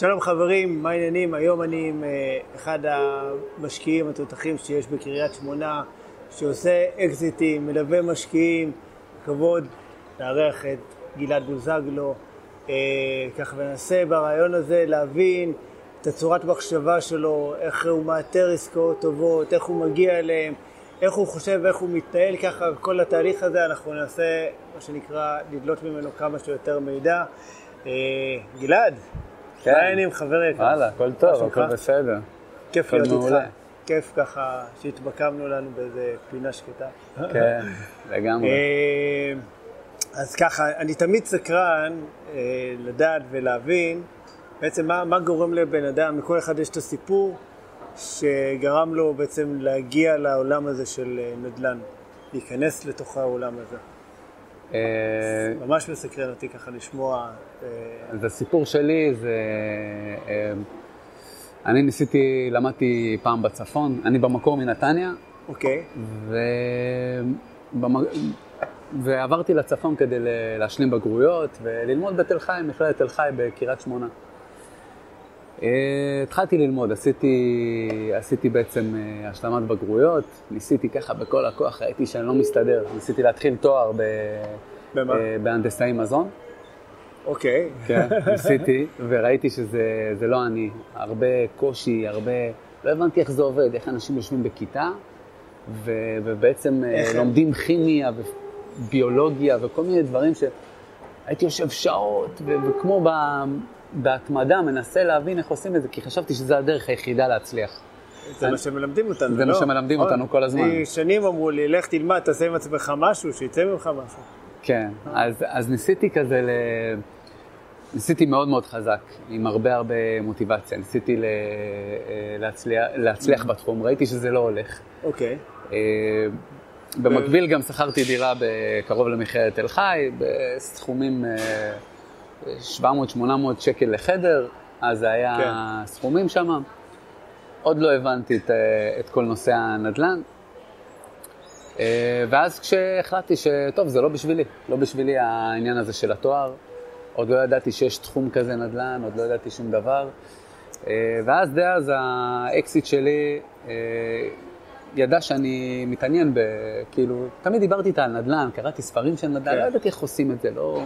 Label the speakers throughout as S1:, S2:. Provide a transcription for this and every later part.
S1: שלום חברים, מה העניינים? היום אני עם אה, אחד המשקיעים התותחים שיש בקריית שמונה, שעושה אקזיטים, מלווה משקיעים, כבוד לארח את גלעד בוזגלו. אה, ככה וננסה ברעיון הזה להבין את הצורת מחשבה שלו, איך הוא מאתר עסקאות טובות, איך הוא מגיע אליהן, איך הוא חושב, איך הוא מתנהל ככה, כל התהליך הזה אנחנו ננסה, מה שנקרא, לדלות ממנו כמה שיותר מידע. אה, גלעד,
S2: כן.
S1: העניינים חבר יקר?
S2: וואלה, הכל טוב? הכל בסדר.
S1: כיף להיות איתך. כיף ככה שהתמקמנו לנו באיזה פינה שקטה.
S2: כן, לגמרי.
S1: אה, אז ככה, אני תמיד סקרן אה, לדעת ולהבין בעצם מה, מה גורם לבן אדם, לכל אחד יש את הסיפור שגרם לו בעצם להגיע לעולם הזה של אה, נדל"ן, להיכנס לתוך העולם הזה.
S2: אה,
S1: ממש מסקרן אותי ככה לשמוע. אה,
S2: אז הסיפור שלי זה... אה, אני ניסיתי, למדתי פעם בצפון, אני במקור מנתניה,
S1: אוקיי,
S2: ו... ועברתי לצפון כדי להשלים בגרויות וללמוד בתל חי, מכללת תל חי בקריית שמונה. אה, התחלתי ללמוד, עשיתי, עשיתי בעצם אה, השלמת בגרויות, ניסיתי ככה בכל הכוח, ראיתי שאני לא מסתדר, ניסיתי להתחיל תואר ב...
S1: במה?
S2: אה, בהנדסאי מזון.
S1: אוקיי.
S2: כן, ניסיתי, וראיתי שזה זה לא אני. הרבה קושי, הרבה... לא הבנתי איך זה עובד, איך אנשים יושבים בכיתה, ו, ובעצם
S1: איך?
S2: לומדים כימיה וביולוגיה וכל מיני דברים שהייתי יושב שעות, וכמו ב, בהתמדה מנסה להבין איך עושים את זה, כי חשבתי שזו הדרך היחידה להצליח.
S1: זה מה שמלמדים אותנו,
S2: זה מה
S1: לא?
S2: שמלמדים
S1: נכון.
S2: אותנו כל הזמן.
S1: שנים אמרו לי, לך תלמד, תעשה עם עצמך משהו, שיצא ממך משהו.
S2: כן, אז, אז ניסיתי כזה ל... ניסיתי מאוד מאוד חזק, עם הרבה הרבה מוטיבציה, ניסיתי ל... להצליח, להצליח בתחום, ראיתי שזה לא הולך.
S1: אוקיי.
S2: אה, במקביל גם שכרתי דירה קרוב למכללת תל חי, בסכומים אה, 700-800 שקל לחדר, אז זה היה
S1: כן.
S2: סכומים שם. עוד לא הבנתי את, את כל נושא הנדל"ן. אה, ואז כשהחלטתי שטוב, זה לא בשבילי, לא בשבילי העניין הזה של התואר. עוד לא ידעתי שיש תחום כזה נדל"ן, עוד לא ידעתי שום דבר. אה, ואז די אז האקסית שלי אה, ידעה שאני מתעניין ב... כאילו, תמיד דיברתי איתה על נדל"ן, קראתי ספרים של נדל"ן,
S1: כן.
S2: לא ידעתי איך עושים את זה, לא...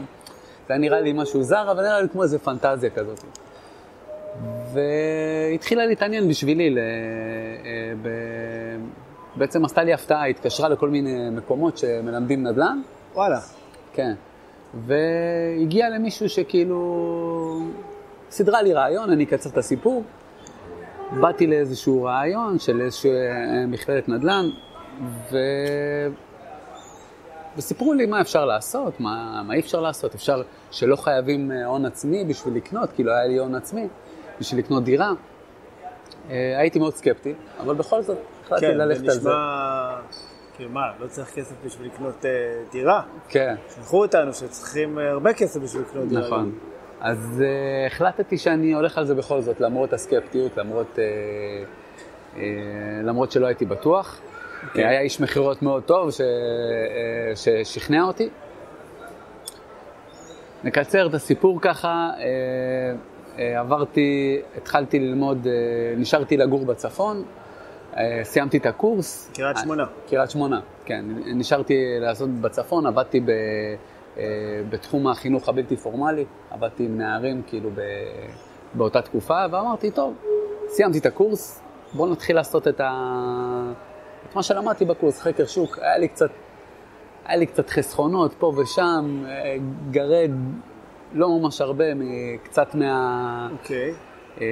S2: זה נראה לי משהו זר, אבל נראה לי כמו איזה פנטזיה כזאת. והתחילה להתעניין בשבילי, ל... אה, ב... בעצם עשתה לי הפתעה, התקשרה לכל מיני מקומות שמלמדים נדל"ן,
S1: וואלה.
S2: כן. והגיע למישהו שכאילו סידרה לי רעיון, אני אקצר את הסיפור. באתי לאיזשהו רעיון של איזושהי אה, מכללת נדל"ן, ו... וסיפרו לי מה אפשר לעשות, מה, מה אי אפשר לעשות. אפשר שלא חייבים אה, הון עצמי בשביל לקנות, כי לא היה לי הון עצמי, בשביל לקנות דירה. אה, הייתי מאוד סקפטי, אבל בכל זאת החלטתי
S1: כן,
S2: ללכת
S1: זה
S2: על זה.
S1: נשמע, כאילו מה, לא צריך כסף בשביל לקנות אה, דירה?
S2: כן.
S1: שלחו אותנו שצריכים אה, הרבה כסף בשביל לקנות דירה.
S2: נכון. אז uh, החלטתי שאני הולך על זה בכל זאת, למרות הסקפטיות, למרות, uh, uh, למרות שלא הייתי בטוח.
S1: אוקיי.
S2: היה איש מכירות מאוד טוב ש, uh, ששכנע אותי. נקצר את הסיפור ככה, uh, uh, עברתי, התחלתי ללמוד, נשארתי לגור בצפון, סיימתי את הקורס.
S1: קריית שמונה.
S2: קריית שמונה, כן. נשארתי לעשות בצפון, עבדתי ב, אה, בתחום החינוך הבלתי פורמלי, עבדתי עם נערים כאילו ב, באותה תקופה, ואמרתי, טוב, סיימתי את הקורס, בואו נתחיל לעשות את, ה, את מה שלמדתי בקורס, חקר שוק. היה לי קצת, היה לי קצת חסכונות פה ושם, אה, גרד לא ממש הרבה, קצת מה...
S1: אוקיי.
S2: אה,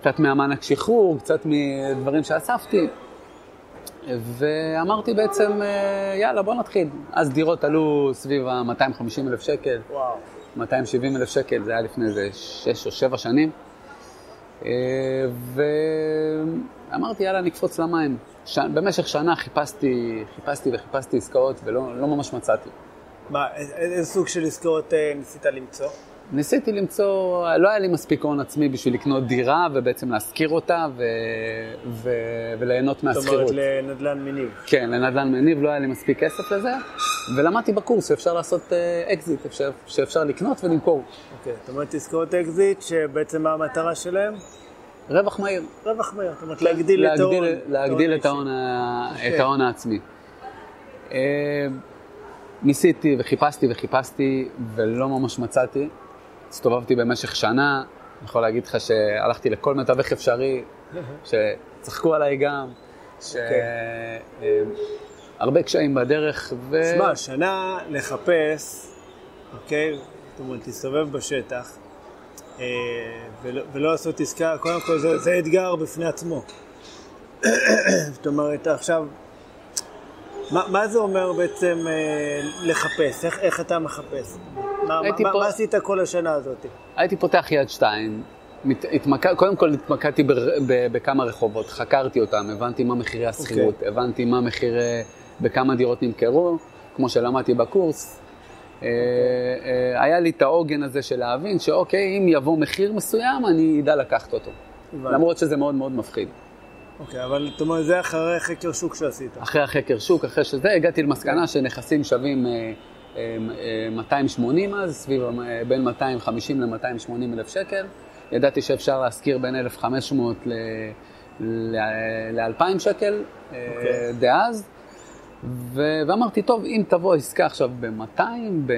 S2: קצת מהמענק שחרור, קצת מדברים שאספתי, ואמרתי בעצם, אה, יאללה, בוא נתחיל. אז דירות עלו סביב ה-250 אלף שקל,
S1: וואו.
S2: 270 אלף שקל, זה היה לפני איזה 6 או 7 שנים. ואמרתי, יאללה, נקפוץ למים. ש... במשך שנה חיפשתי, חיפשתי וחיפשתי עסקאות ולא לא ממש מצאתי.
S1: מה, איזה סוג של עסקאות אה, ניסית למצוא?
S2: ניסיתי למצוא, לא היה לי מספיק הון עצמי בשביל לקנות דירה ובעצם להשכיר אותה ו... ו... וליהנות
S1: זאת אומרת,
S2: מהשכירות.
S1: לנדל"ן מניב.
S2: כן, לנדל"ן מניב לא היה לי מספיק כסף לזה, ולמדתי בקורס שאפשר לעשות אקזיט, אפשר, שאפשר לקנות ולמכור.
S1: אוקיי, זאת אומרת עסקאות אקזיט, שבעצם מה המטרה שלהם?
S2: רווח מהיר.
S1: רווח מהיר, זאת אומרת להגדיל.
S2: להגדיל את ההון ה- את
S1: אוקיי.
S2: ההון העצמי. אה, ניסיתי וחיפשתי וחיפשתי ולא ממש מצאתי. הסתובבתי במשך שנה, אני יכול להגיד לך שהלכתי לכל מתווך אפשרי, שצחקו עליי גם, שהרבה קשיים בדרך. ו...
S1: תשמע, שנה לחפש, אוקיי? זאת אומרת, להסתובב בשטח, אה, ולא, ולא לעשות עסקה, קודם כל זה, זה אתגר בפני עצמו. זאת אומרת, עכשיו, מה, מה זה אומר בעצם אה, לחפש? איך, איך אתה מחפש? מה, מה,
S2: פה-
S1: מה עשית כל השנה הזאת?
S2: הייתי פותח יד שתיים, מת, התמק... קודם כל התמקדתי ב... ב... בכמה רחובות, חקרתי אותם, הבנתי מה מחירי השכירות, okay. הבנתי מה מחירי, בכמה דירות נמכרו, כמו שלמדתי בקורס. אה, אה, היה לי את העוגן הזה של להבין שאוקיי, אם יבוא מחיר מסוים, אני אדע לקחת אותו. למרות שזה מאוד מאוד מפחיד.
S1: אוקיי, אבל זאת אומרת, זה אחרי חקר שוק שעשית.
S2: אחרי החקר שוק, אחרי שזה, הגעתי למסקנה שנכסים שווים אה, אה, 280 אז, סביב בין 250 ל-280 אלף שקל. ידעתי שאפשר להשכיר בין 1,500 ל-2,000 שקל אה,
S1: אוקיי.
S2: דאז. ו- ואמרתי, טוב, אם תבוא עסקה עכשיו ב-200, ב-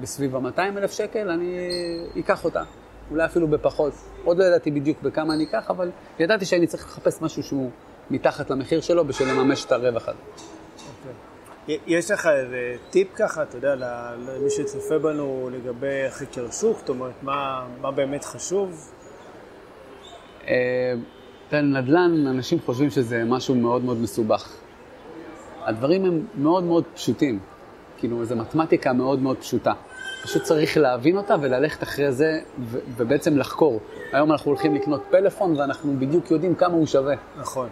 S2: בסביב ה-200 אלף שקל, אני אקח אותה. אולי אפילו בפחות. עוד לא ידעתי בדיוק בכמה אני אקח, אבל ידעתי שאני צריך לחפש משהו שהוא מתחת למחיר שלו בשביל לממש את הרווח הזה.
S1: אוקיי. יש לך איזה טיפ ככה, אתה יודע, למי שצופה בנו לגבי חקר שוק? זאת אומרת, מה, מה באמת חשוב?
S2: אה, תראה, נדל"ן, אנשים חושבים שזה משהו מאוד מאוד מסובך. הדברים הם מאוד מאוד פשוטים. כאילו, זו מתמטיקה מאוד מאוד פשוטה. פשוט צריך להבין אותה וללכת אחרי זה ו- ובעצם לחקור. היום אנחנו הולכים לקנות פלאפון ואנחנו בדיוק יודעים כמה הוא שווה.
S1: נכון.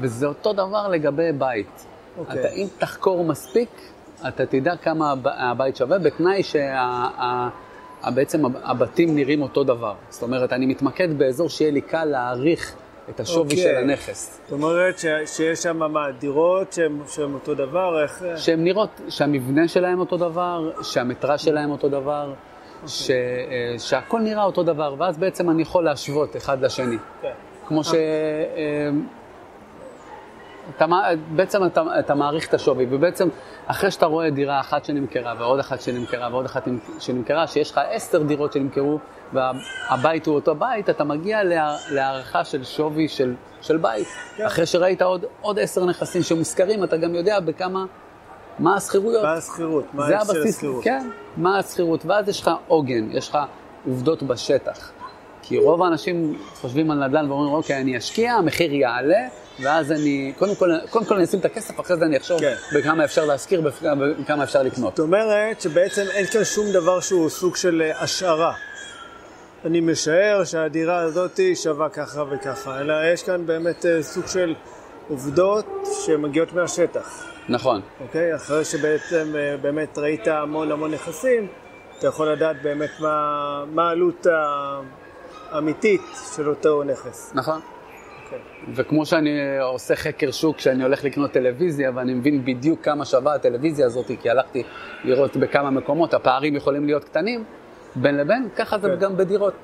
S2: וזה אותו דבר לגבי בית.
S1: אוקיי.
S2: אתה, אם תחקור מספיק, אתה תדע כמה הב- הבית שווה, בתנאי שבעצם הבתים נראים אותו דבר. זאת אומרת, אני מתמקד באזור שיהיה לי קל להעריך את השווי
S1: אוקיי.
S2: של הנכס.
S1: זאת אומרת ש, שיש שם מה, דירות שהן שהן אותו דבר, איך...
S2: שהן נראות, שהמבנה שלהם אותו דבר, שהמטרה שלהם אותו דבר, ש, אה, שהכל נראה אותו דבר, ואז בעצם אני יכול להשוות אחד לשני.
S1: כן.
S2: כמו ש... אתה, בעצם אתה, אתה מעריך את השווי, ובעצם אחרי שאתה רואה דירה אחת שנמכרה, ועוד אחת שנמכרה, ועוד אחת שנמכרה, שיש לך עשר דירות שנמכרו, והבית הוא אותו בית, אתה מגיע לה, להערכה של שווי של, של בית.
S1: כן.
S2: אחרי שראית עוד, עוד עשר נכסים שמושכרים, אתה גם יודע בכמה, מה השכירויות.
S1: מה השכירות? מה האקס של השכירות?
S2: כן, מה השכירות, ואז יש לך עוגן, יש לך עובדות בשטח. כי רוב האנשים חושבים על נדל"ן ואומרים, אוקיי, אני אשקיע, המחיר יעלה, ואז אני, קודם כל, קודם כל אני אשים את הכסף, אחרי זה אני אחשוב
S1: כן.
S2: בכמה אפשר להשכיר, בכמה אפשר לקנות.
S1: זאת אומרת שבעצם אין כאן שום דבר שהוא סוג של אה, השערה. אני משער שהדירה הזאת שווה ככה וככה, אלא יש כאן באמת אה, סוג של עובדות שמגיעות מהשטח,
S2: נכון,
S1: אוקיי? אחרי שבעצם אה, באמת ראית המון המון נכסים, אתה יכול לדעת באמת מה, העלות האמיתית של אותו נכס.
S2: נכון.
S1: אוקיי.
S2: וכמו שאני עושה חקר שוק כשאני הולך לקנות טלוויזיה ואני מבין בדיוק כמה שווה הטלוויזיה הזאת, כי הלכתי לראות בכמה מקומות, הפערים יכולים להיות קטנים בין לבין, ככה זה
S1: כן.
S2: גם בדירות.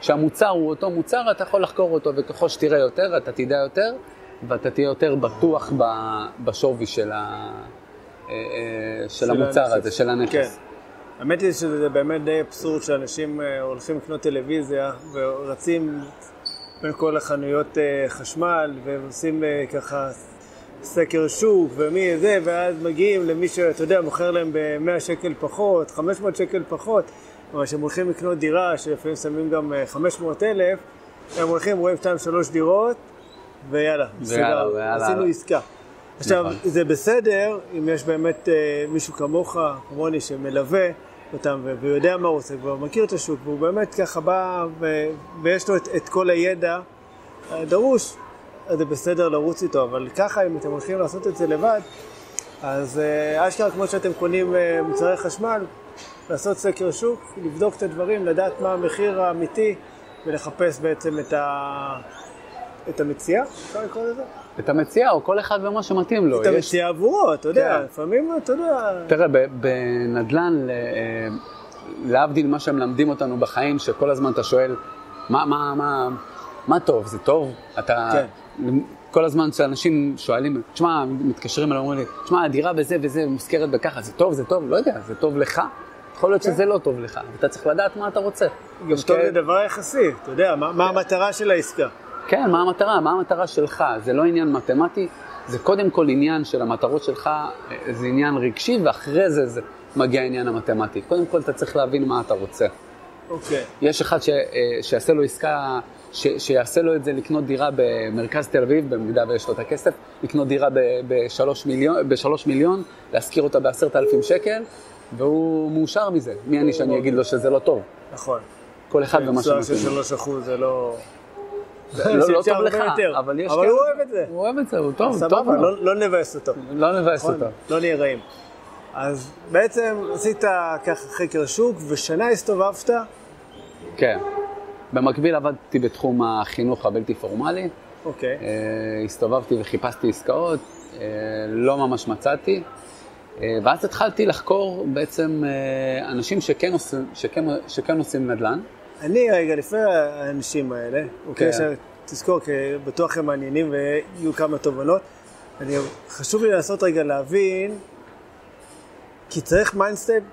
S2: כשהמוצר הוא אותו מוצר, אתה יכול לחקור אותו, וככל שתראה יותר, אתה תדע יותר, ואתה תהיה יותר בטוח בשווי של, ה... אה, אה, של המוצר
S1: הנכס.
S2: הזה, של הנכס.
S1: כן. האמת היא שזה באמת די אבסורד שאנשים אה, הולכים לקנות טלוויזיה ורצים בין כל החנויות אה, חשמל ועושים אה, ככה סקר שוק ומי זה, ואז מגיעים למי שאתה יודע, מוכר להם ב-100 שקל פחות, 500 שקל פחות, אבל כשהם הולכים לקנות דירה, שלפעמים שמים גם אה, 500 אלף, הם הולכים, רואים 2-3 דירות, ויאללה,
S2: ויאללה, ויאללה.
S1: עשינו עסקה. עכשיו,
S2: נכון.
S1: זה בסדר אם יש באמת אה, מישהו כמוך, כמוני, שמלווה אותם ו- ויודע מה הוא עושה, והוא מכיר את השוק, והוא באמת ככה בא ו- ויש לו את, את כל הידע. הדרוש, אז זה בסדר לרוץ איתו, אבל ככה, אם אתם הולכים לעשות את זה לבד, אז אה, אשכרה כמו שאתם קונים אה, מוצרי חשמל, לעשות סקר שוק, לבדוק את הדברים, לדעת מה המחיר האמיתי ולחפש בעצם את, ה... את המציאה, אפשר לקרוא לזה?
S2: את המציאה, או כל אחד ומה שמתאים לו.
S1: את
S2: יש-
S1: המציאה עבורו, אתה יודע,
S2: כן.
S1: לפעמים, אתה יודע,
S2: תראה, ב- בנדל"ן, אה, להבדיל מה שהם מלמדים אותנו בחיים, שכל הזמן אתה שואל, מה, מה, מה, מה טוב, זה טוב? אתה...
S1: כן.
S2: כל הזמן כשאנשים שואלים, תשמע, מתקשרים אליי, אומרים לי, תשמע, הדירה בזה וזה מושכרת בככה, זה טוב, זה טוב? לא יודע, זה טוב לך? יכול להיות
S1: כן.
S2: שזה לא טוב לך, ואתה צריך לדעת מה אתה רוצה.
S1: גם טוב זה דבר יחסי, אתה יודע, מה מה המטרה של העסקה?
S2: כן, מה המטרה? מה המטרה שלך? זה לא עניין מתמטי, זה קודם כל עניין של המטרות שלך, זה עניין רגשי, ואחרי זה, זה מגיע העניין המתמטי. קודם כל אתה צריך להבין מה אתה רוצה.
S1: אוקיי.
S2: יש אחד ש, אה, שיעשה לו עסקה, ש, שיעשה לו את זה לקנות דירה במרכז תל אביב, במידה ויש לו את הכסף, לקנות דירה ב- בשלוש מיליון, בשלוש מיליון, להשכיר אותה בעשרת אלפים שקל, והוא מאושר מזה. מי אני שאני אגיד לו שזה לא טוב?
S1: נכון.
S2: כל אחד ומה
S1: תשואה
S2: שמתאים.
S1: של
S2: לו.
S1: 3 אחוז זה לא...
S2: לא, לא טוב לך,
S1: יותר.
S2: אבל יש
S1: אבל
S2: כאלה-
S1: הוא אוהב את זה.
S2: הוא אוהב את זה, הוא טוב, טוב
S1: סבבה,
S2: לו.
S1: לא- לא נבאס אותו.
S2: לא נבאס
S1: נכון?
S2: אותו.
S1: לא נהיה רעים. אז בעצם עשית ככה חקר שוק, ושנה הסתובבת,
S2: כן. במקביל עבדתי בתחום החינוך הבלתי פורמלי.
S1: אוקיי,
S2: אה, הסתובבתי וחיפשתי עסקאות, אה, לא ממש מצאתי. אה, ואז התחלתי לחקור בעצם אנשים שכן עושים, שכן, שכן עושים נדל"ן.
S1: אני רגע לפני האנשים האלה, אוקיי,
S2: כן.
S1: תזכור, כי בטוח הם מעניינים ויהיו כמה תובנות. אני, חשוב לי לנסות רגע להבין, כי צריך mindset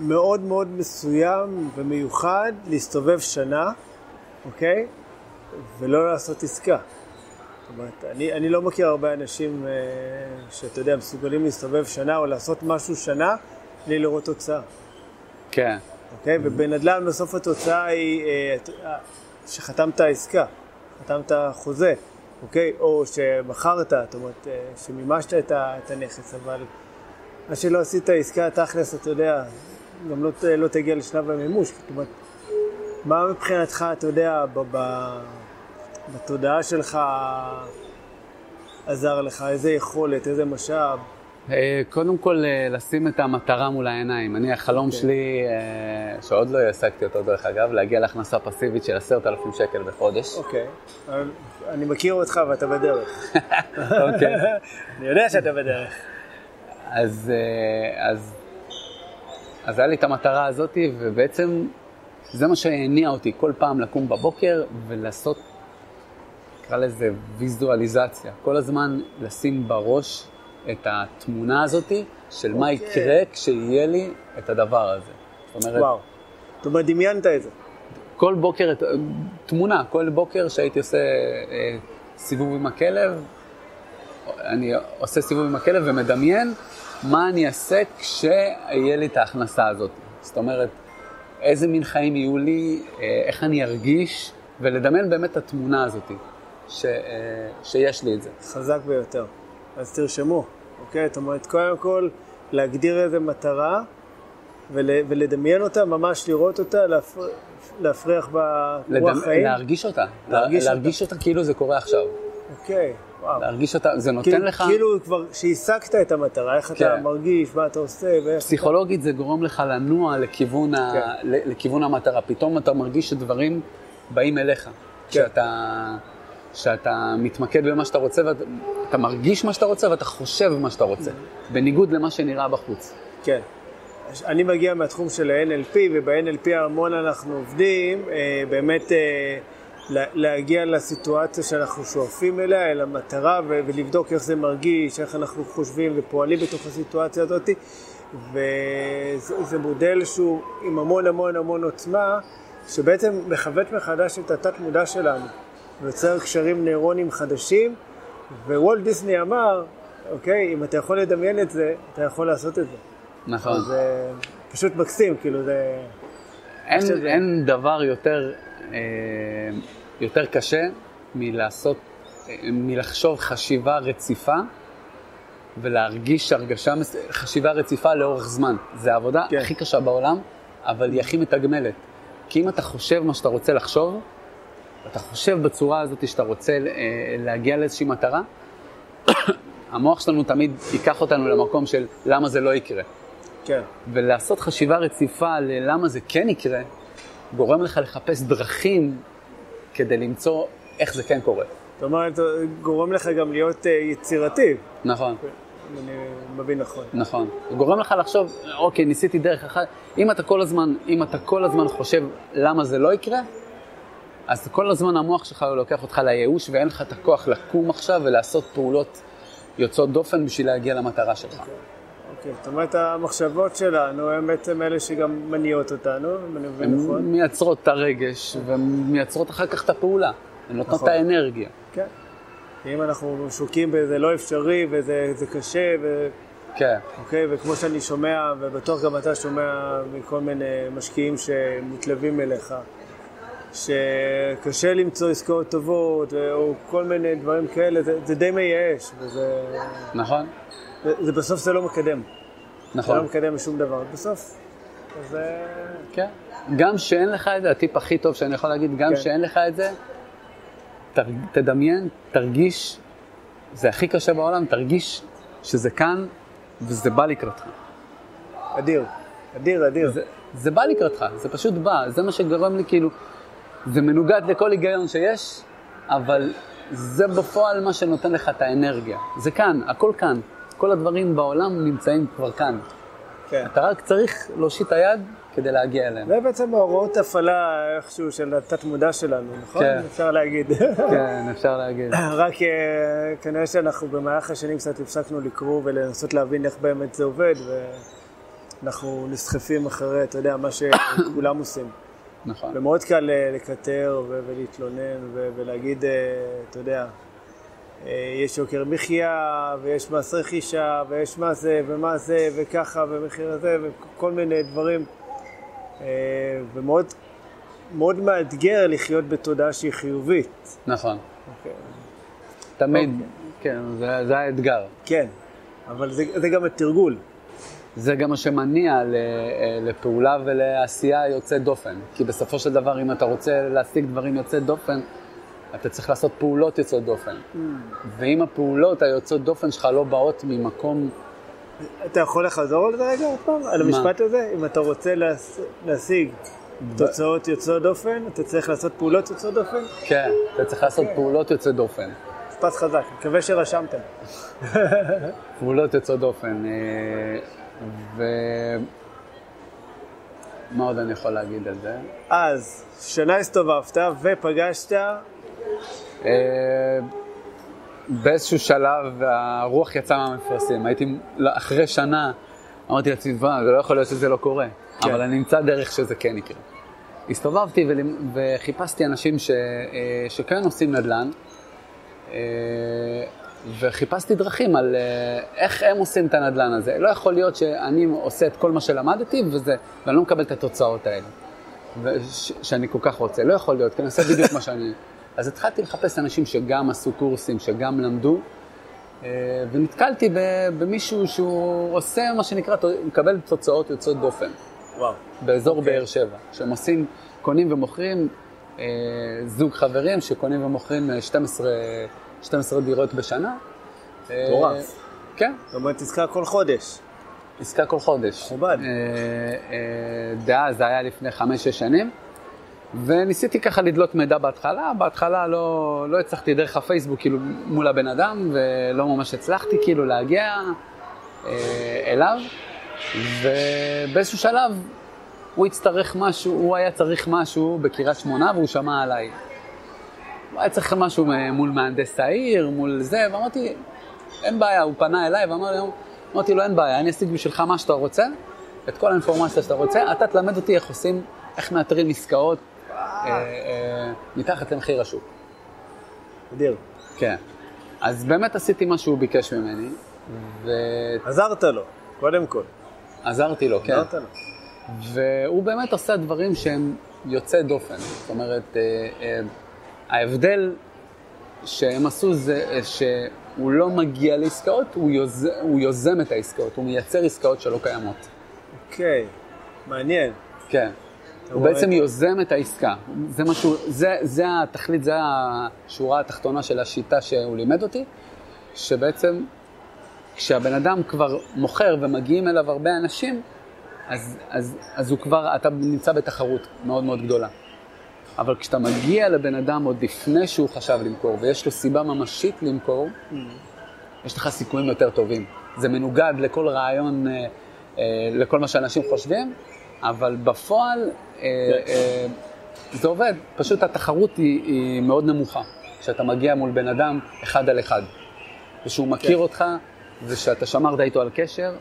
S1: מאוד מאוד מסוים ומיוחד להסתובב שנה, אוקיי? ולא לעשות עסקה. זאת אומרת, אני, אני לא מכיר הרבה אנשים אה, שאתה יודע, מסוגלים להסתובב שנה או לעשות משהו שנה בלי לראות תוצאה.
S2: כן.
S1: אוקיי? ובנדל"ן בסוף התוצאה היא אה, אה, שחתמת עסקה, חתמת חוזה, אוקיי? או שמכרת, זאת אומרת, אה, שמימשת את הנכס, אבל מה שלא עשית עסקה תכלס, אתה יודע, גם לא, לא תגיע לשלב המימוש. זאת אומרת, מה מבחינתך, אתה יודע, ב- ב- בתודעה שלך עזר לך, איזה יכולת, איזה משאב?
S2: אה, קודם כל, אה, לשים את המטרה מול העיניים. אני, החלום שלי, אה, שעוד לא השגתי אותו דרך אגב, להגיע להכנסה פסיבית של עשרת אלפים שקל בחודש.
S1: אוקיי, אבל אני מכיר אותך ואתה בדרך.
S2: אוקיי.
S1: אני יודע שאתה בדרך.
S2: אז, אז, אז היה לי את המטרה הזאת, ובעצם זה מה שהניע אותי כל פעם לקום בבוקר ולעשות, נקרא לזה ויזואליזציה. כל הזמן לשים בראש את התמונה הזאת של מה
S1: אוקיי.
S2: יקרה כשיהיה לי את הדבר הזה. זאת אומרת,
S1: וואו. זאת אומרת, דמיינת את זה.
S2: כל בוקר, תמונה, כל בוקר שהייתי עושה אה, סיבוב עם הכלב, אני עושה סיבוב עם הכלב ומדמיין מה אני אעשה כשיהיה לי את ההכנסה הזאת. זאת אומרת, איזה מין חיים יהיו לי, אה, איך אני ארגיש, ולדמיין באמת את התמונה הזאת, ש, אה, שיש לי את זה.
S1: חזק ביותר. אז תרשמו, אוקיי? זאת אומרת, קודם כל, להגדיר איזה מטרה ול, ולדמיין אותה, ממש לראות אותה, להפר, להפריח בה רוח
S2: לדמ-
S1: חיים.
S2: להרגיש אותה,
S1: להרגיש אותה.
S2: להרגיש אותה כאילו זה קורה עכשיו.
S1: אוקיי, וואו.
S2: להרגיש אותה, זה נותן
S1: כאילו,
S2: לך...
S1: כאילו כבר שהשגת את המטרה, איך אתה
S2: כן.
S1: מרגיש, מה אתה עושה, ואיך...
S2: פסיכולוגית זה גורם לך לנוע לכיוון, ה...
S1: כן.
S2: ל- לכיוון המטרה. פתאום אתה מרגיש שדברים באים אליך.
S1: כן.
S2: שאתה, שאתה מתמקד במה שאתה רוצה, ואתה אתה מרגיש מה שאתה רוצה ואתה חושב מה שאתה רוצה. בניגוד למה שנראה בחוץ.
S1: כן. אני מגיע מהתחום של ה-NLP, וב-NLP המון אנחנו עובדים, אה, באמת אה, לה- להגיע לסיטואציה שאנחנו שואפים אליה, אל המטרה, ולבדוק איך זה מרגיש, איך אנחנו חושבים ופועלים בתוך הסיטואציה הזאת. וזה זה מודל שהוא עם המון המון המון עוצמה, שבעצם מכוות מחדש את התת-מודע שלנו, ויוצר קשרים נוירונים חדשים, ווולט דיסני אמר, אוקיי, אם אתה יכול לדמיין את זה, אתה יכול לעשות את זה.
S2: נכון.
S1: זה פשוט מקסים, כאילו זה...
S2: אין,
S1: שזה-
S2: אין דבר יותר, אה, יותר קשה מלעשות, אה, מלחשוב חשיבה רציפה ולהרגיש הרגשה, חשיבה רציפה לאורך זמן. זו העבודה
S1: כן.
S2: הכי קשה בעולם, אבל היא הכי מתגמלת. כי אם אתה חושב מה שאתה רוצה לחשוב, אתה חושב בצורה הזאת שאתה רוצה אה, להגיע לאיזושהי מטרה, המוח שלנו תמיד ייקח אותנו למקום של למה זה לא יקרה.
S1: כן,
S2: ולעשות חשיבה רציפה ללמה זה כן יקרה, גורם לך לחפש דרכים כדי למצוא איך זה כן קורה.
S1: זאת אומרת, גורם לך גם להיות אה, יצירתי,
S2: נכון,
S1: אני מבין נכון.
S2: נכון. גורם לך לחשוב, אוקיי, ניסיתי דרך אחת. אם אתה כל הזמן, אם אתה כל הזמן חושב למה זה לא יקרה, אז כל הזמן המוח שלך לוקח אותך לייאוש ואין לך את הכוח לקום עכשיו ולעשות פעולות יוצאות דופן בשביל להגיע למטרה שלך.
S1: אוקיי, זאת אומרת, המחשבות שלנו הן בעצם אלה שגם מניעות אותנו, אם אני מבין
S2: הן
S1: נכון.
S2: מייצרות את הרגש ומייצרות אחר כך את הפעולה. הן נותנות את
S1: נכון.
S2: האנרגיה.
S1: כן. אם אנחנו שוקים באיזה לא אפשרי וזה זה קשה, ו...
S2: כן,
S1: אוקיי, וכמו שאני שומע, ובטוח גם אתה שומע מכל מיני משקיעים שמתלווים אליך, שקשה למצוא עסקאות טובות, או כל מיני דברים כאלה, זה, זה די מייאש, וזה
S2: נכון?
S1: זה, זה בסוף זה לא מקדם. זה לא
S2: נכון.
S1: מקדם לשום דבר. בסוף, זה...
S2: כן. גם שאין לך את זה, הטיפ הכי טוב שאני יכול להגיד, גם
S1: כן.
S2: שאין לך את זה, תר- תדמיין, תרגיש, זה הכי קשה בעולם, תרגיש שזה כאן וזה בא לקראתך.
S1: אדיר. אדיר, אדיר.
S2: זה, זה בא לקראתך, זה פשוט בא, זה מה שגורם לי כאילו, זה מנוגד לכל היגיון שיש, אבל זה בפועל מה שנותן לך את האנרגיה. זה כאן, הכל כאן. כל הדברים בעולם נמצאים כבר כאן.
S1: כן.
S2: אתה רק צריך להושיט את היד כדי להגיע אליהם.
S1: זה בעצם ההוראות הפעלה איכשהו של התת-מודע שלנו, נכון?
S2: כן.
S1: אפשר להגיד.
S2: כן, אפשר להגיד.
S1: רק אה, כנראה שאנחנו במהלך השנים קצת הפסקנו לקרוא ולנסות להבין איך באמת זה עובד, ואנחנו נסחפים אחרי, אתה יודע, מה שכולם עושים.
S2: נכון.
S1: ומאוד קל אה, לקטר ולהתלונן ולהגיד, אה, אתה יודע, אה, יש יוקר מחיה, ויש מס רכישה, ויש מה זה, ומה זה, וככה, ומחיר הזה, וכל מיני דברים. ומאוד מאוד מאתגר לחיות בתודעה שהיא חיובית.
S2: נכון.
S1: אוקיי.
S2: תמיד,
S1: אוקיי.
S2: כן, זה, זה האתגר.
S1: כן, אבל זה, זה גם התרגול.
S2: זה גם מה שמניע אה, לפעולה ולעשייה יוצאת דופן. כי בסופו של דבר, אם אתה רוצה להשיג דברים יוצאת דופן, אתה צריך לעשות פעולות יוצאות דופן. ואם הפעולות היוצאות דופן שלך לא באות ממקום,
S1: אתה יכול לחזור על זה רגע עוד פעם? על המשפט הזה? אם אתה רוצה להש... להשיג תוצאות יוצאות דופן, אתה צריך לעשות פעולות יוצאות דופן?
S2: כן, אתה צריך לעשות פעולות יוצאות דופן.
S1: משפט חזק, מקווה שרשמתם.
S2: פעולות יוצאות דופן. אה, ו... מה עוד אני יכול להגיד על זה?
S1: אז, שנה הסתובבת ופגשת,
S2: אה, באיזשהו שלב הרוח יצאה מהמפרשים. הייתי, לא, אחרי שנה, אמרתי לעצמי, "וואו, זה לא יכול להיות שזה לא קורה,
S1: כן.
S2: אבל אני אמצא דרך שזה כן יקרה. הסתובבתי ולימ- וחיפשתי אנשים ש, אה, שכן עושים נדל"ן, אה, וחיפשתי דרכים על אה, איך הם עושים את הנדל"ן הזה. לא יכול להיות שאני עושה את כל מה שלמדתי וזה, ואני לא מקבל את התוצאות האלה. וש, שאני כל כך רוצה. לא יכול להיות, כי אני עושה בדיוק מה שאני... אז התחלתי לחפש אנשים שגם עשו קורסים, שגם למדו, אה, ונתקלתי במישהו שהוא עושה מה שנקרא, מקבל תוצאות יוצאות דופן,
S1: וואו,
S2: באזור
S1: אוקיי.
S2: באר שבע, שהם עושים, קונים ומוכרים, אה, זוג חברים שקונים ומוכרים אה, 12, 12 דירות בשנה. אה,
S1: מטורף.
S2: כן,
S1: זאת אומרת עסקה כל חודש.
S2: עסקה כל חודש.
S1: מכובד.
S2: אה, אה, דאז זה היה לפני חמש-שש שנים, וניסיתי ככה לדלות מידע בהתחלה, בהתחלה לא, לא הצלחתי דרך הפייסבוק כאילו מול הבן אדם, ולא ממש הצלחתי כאילו להגיע אה, אליו, ובאיזשהו שלב הוא יצטרך משהו, הוא היה צריך משהו בקריית שמונה והוא שמע עליי. היה צריך משהו מול מהנדס העיר, מול זה, ואמרתי, אין בעיה, הוא פנה אליי ואמר לי, אמרתי לו, אין בעיה, אני אשיג בשבילך מה שאתה רוצה, את כל האינפורמציה שאתה רוצה, אתה תלמד אותי איך עושים, איך מאתרים עסקאות אה, אה, מתחת למחיר השוק.
S1: אדיר.
S2: כן. אז באמת עשיתי מה שהוא ביקש ממני,
S1: עזרת לו, קודם כל.
S2: ועזרתי לו, כן.
S1: עזרת לו.
S2: והוא באמת עושה דברים שהם יוצאי דופן. זאת אומרת, אה, ההבדל שהם עשו זה אה, שהוא לא מגיע לעסקאות, הוא, יוז... הוא יוזם את העסקאות, הוא מייצר עסקאות שלא קיימות.
S1: אוקיי, מעניין.
S2: כן. הוא בעצם יוזם את העסקה. זה משהו, זה, זה התכלית, זה השורה התחתונה של השיטה שהוא לימד אותי, שבעצם כשהבן אדם כבר מוכר ומגיעים אליו הרבה אנשים, אז, אז, אז הוא כבר, אתה נמצא בתחרות מאוד מאוד גדולה. אבל כשאתה מגיע לבן אדם עוד לפני שהוא חשב למכור, ויש לו סיבה ממשית למכור, יש לך סיכויים יותר טובים. זה מנוגד לכל רעיון, אה, אה, לכל מה שאנשים חושבים, אבל בפועל אה. אה, זה עובד. פשוט התחרות היא, היא מאוד נמוכה. כשאתה מגיע מול בן אדם אחד על אחד, ושהוא מכיר. אותך, ושאתה שמרת איתו על קשר,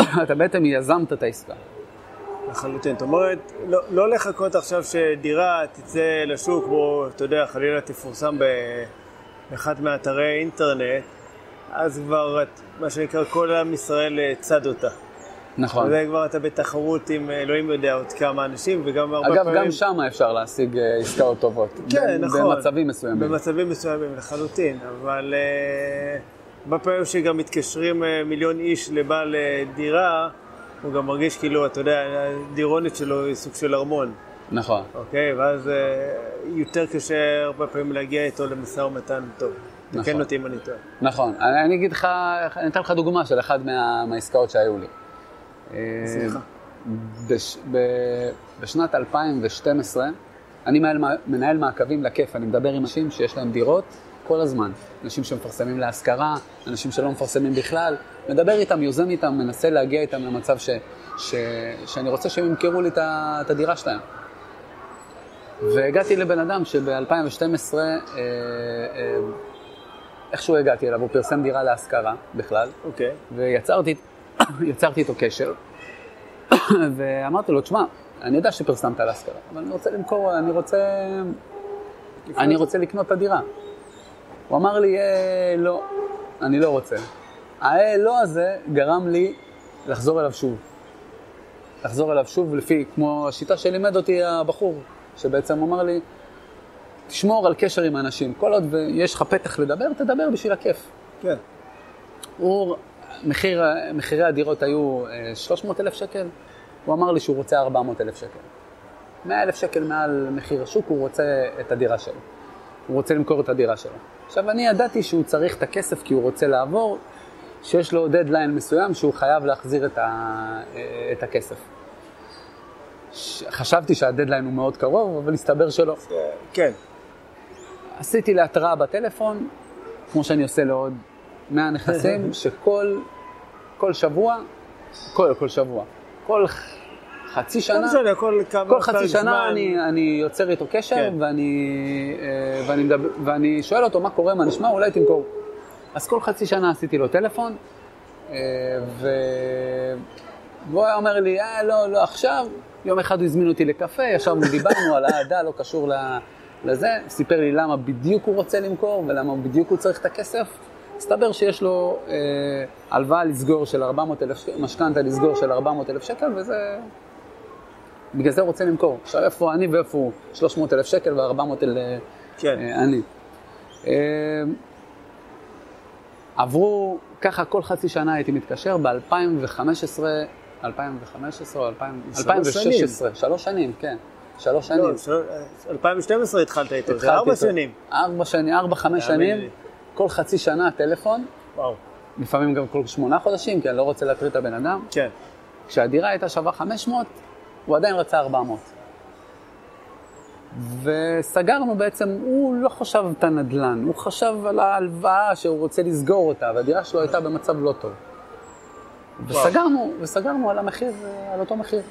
S2: אתה בעצם יזמת את העסקה.
S1: לחלוטין. זאת אומרת, לא, לא לחכות עכשיו שדירה תצא לשוק, או, אתה יודע, חלילה תפורסם באחד מאתרי אינטרנט, אז כבר, מה שנקרא, כל עם ישראל אה, צד אותה.
S2: נכון.
S1: וזה כבר אתה בתחרות עם אה, אלוהים יודע עוד כמה אנשים, וגם הרבה
S2: אגב,
S1: פעמים...
S2: גם שם אפשר להשיג אה, עסקאות טובות.
S1: כן,
S2: ב-
S1: נכון.
S2: במצבים מסוימים.
S1: במצבים מסוימים לחלוטין, אבל הרבה פעמים שגם מתקשרים מיליון איש לבעל דירה, הוא גם מרגיש כאילו, אתה יודע, הדירונת שלו היא סוג של ארמון,
S2: נכון.
S1: אוקיי? ואז אה, יותר קשה הרבה פעמים להגיע איתו למשא ומתן טוב.
S2: נכון.
S1: תקן אותי אם אני טועה.
S2: נכון. אני, אני אגיד לך, אני אתן לך דוגמה של אחת מה, מהעסקאות שהיו לי. אה,
S1: בשמחה.
S2: בש, ב, בשנת 2012, אני מנהל מעקבים לכיף, אני מדבר עם אנשים שיש להם דירות כל הזמן. אנשים שמפרסמים להשכרה, אנשים שלא מפרסמים בכלל. מדבר איתם, יוזם איתם, מנסה להגיע איתם למצב ש, ש, שאני רוצה שהם ימכרו לי את, הדירה שלהם. והגעתי לבן אדם שב-2012, אה, אה, איכשהו הגעתי אליו, הוא פרסם דירה להשכרה בכלל,
S1: אוקיי.
S2: ויצרתי יצרתי איתו קשר, ואמרתי לו, תשמע, אני יודע שפרסמת להשכרה, אבל אני רוצה למכור, אני רוצה, אני רוצה לקנות את הדירה. הוא אמר לי, אה, לא, אני לא רוצה. ה"א לא הזה גרם לי לחזור אליו שוב. לחזור אליו שוב לפי, כמו השיטה שלימד אותי הבחור, שבעצם אמר לי, תשמור על קשר עם האנשים. כל עוד יש לך פתח לדבר, תדבר בשביל הכיף.
S1: כן.
S2: הוא, מחיר, מחירי הדירות היו 300 אלף שקל, הוא אמר לי שהוא רוצה 400 אלף שקל. 100 אלף שקל מעל מחיר השוק, הוא רוצה את הדירה שלו. הוא רוצה למכור את הדירה שלו. עכשיו, אני ידעתי שהוא צריך את הכסף כי הוא רוצה לעבור, שיש לו דדליין מסוים שהוא חייב להחזיר את, ה, את הכסף. חשבתי שהדדליין הוא מאוד קרוב, אבל הסתבר שלא.
S1: כן.
S2: עשיתי להתראה בטלפון, כמו שאני עושה לעוד 100 נכסים, שכל כל שבוע, כל, כל שבוע, כל חצי
S1: לא
S2: שנה,
S1: משנה, כל כמה...
S2: כל חצי שנה
S1: זמן-
S2: אני, אני יוצר איתו קשר,
S1: כן.
S2: ואני, אה, ואני, מדבר, ואני שואל אותו מה קורה, מה נשמע, אולי תמכור. אז כל חצי שנה עשיתי לו טלפון, אה, ו... והוא היה אומר לי, אה, לא, לא עכשיו. יום אחד הוא הזמין אותי לקפה, ישבנו, דיברנו על האהדה, לא קשור לזה, סיפר לי למה בדיוק הוא רוצה למכור ולמה בדיוק הוא צריך את הכסף. הסתבר שיש לו אה, הלוואה לסגור של 400 אלף משכנתה לסגור של 400 אלף שקל, וזה... בגלל זה הוא רוצה למכור. עכשיו, איפה אני ואיפה הוא? 300 אלף שקל ו-400 אלף
S1: כן.
S2: אה, אני. אה, עברו, ככה כל חצי שנה הייתי מתקשר, ב-2015, 2015 או 2000
S1: שלוש
S2: 2016, שלוש שנים, כן, שלוש שנים.
S1: לא, של- 2012 התחלת איתו, זה ארבע. שנים.
S2: ארבע שנים, ארבע, חמש שנים. כל חצי שנה טלפון,
S1: וואו.
S2: לפעמים גם כל שמונה חודשים, כי אני לא רוצה להטריד את הבן אדם.
S1: כן.
S2: כשהדירה הייתה שווה 500, הוא עדיין רצה 400. וסגרנו בעצם, הוא לא חשב את הנדל"ן, הוא חשב על ההלוואה שהוא רוצה לסגור אותה, והדירה שלו הייתה במצב לא טוב. וסגרנו, וסגרנו על המחיר, על אותו מחיר.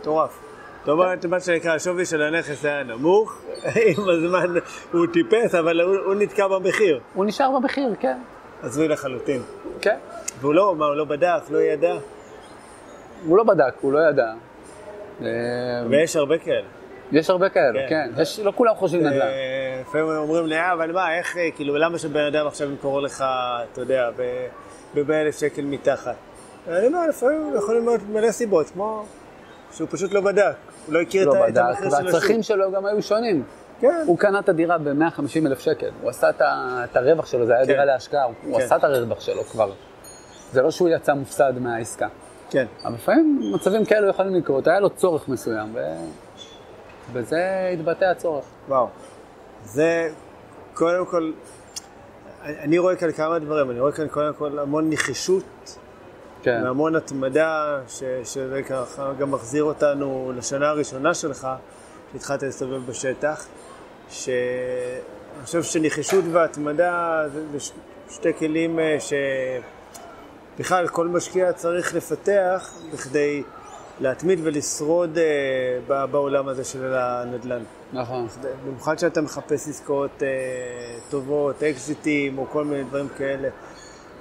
S1: מטורף. זאת אומרת, מה שנקרא, השווי של הנכס היה נמוך, עם הזמן הוא טיפס, אבל הוא, הוא נתקע במחיר.
S2: הוא נשאר במחיר, כן.
S1: הזוי לחלוטין.
S2: כן.
S1: והוא לא, מה, הוא לא בדק, לא ידע.
S2: הוא לא בדק, הוא לא ידע. אה,
S1: ויש הרבה כאלה.
S2: יש הרבה כאלה,
S1: כן.
S2: כן. יש, לא כולם חושבים נדל"ן.
S1: אה, לפעמים אומרים לי, אה, אבל מה, איך, כאילו, למה שבן אדם עכשיו ימכור לך, אתה יודע, ב-100 אלף שקל מתחת? אני אומר, לפעמים יכולים להיות מלא סיבות, כמו שהוא פשוט לא בדק, הוא לא הכיר
S2: לא
S1: את המחיר של השוק.
S2: והצרכים שלו גם היו שונים.
S1: כן,
S2: הוא קנה את הדירה ב-150 אלף שקל, הוא עשה את הרווח שלו, זה היה
S1: כן.
S2: דירה להשקעה, הוא
S1: כן.
S2: עשה את הרווח שלו כבר. זה לא שהוא יצא מופסד מהעסקה.
S1: כן.
S2: אבל לפעמים מצבים כאלו יכולים לקרות, היה לו צורך מסוים, ובזה התבטא הצורך.
S1: וואו. זה, קודם כל, אני רואה כאן כמה דברים, אני רואה כאן קודם כל המון נחישות
S2: כן,
S1: והמון התמדה, ש- שזה ככה גם מחזיר אותנו לשנה הראשונה שלך, שהתחלת להסתובב בשטח, שאני חושב שנחישות והתמדה זה, זה ש- שתי כלים אה, שבכלל כל משקיע צריך לפתח בכדי להתמיד ולשרוד אה, בעולם הזה של הנדל"ן.
S2: נכון.
S1: במיוחד שאתה מחפש עסקאות אה, טובות, אקזיטים או כל מיני דברים כאלה.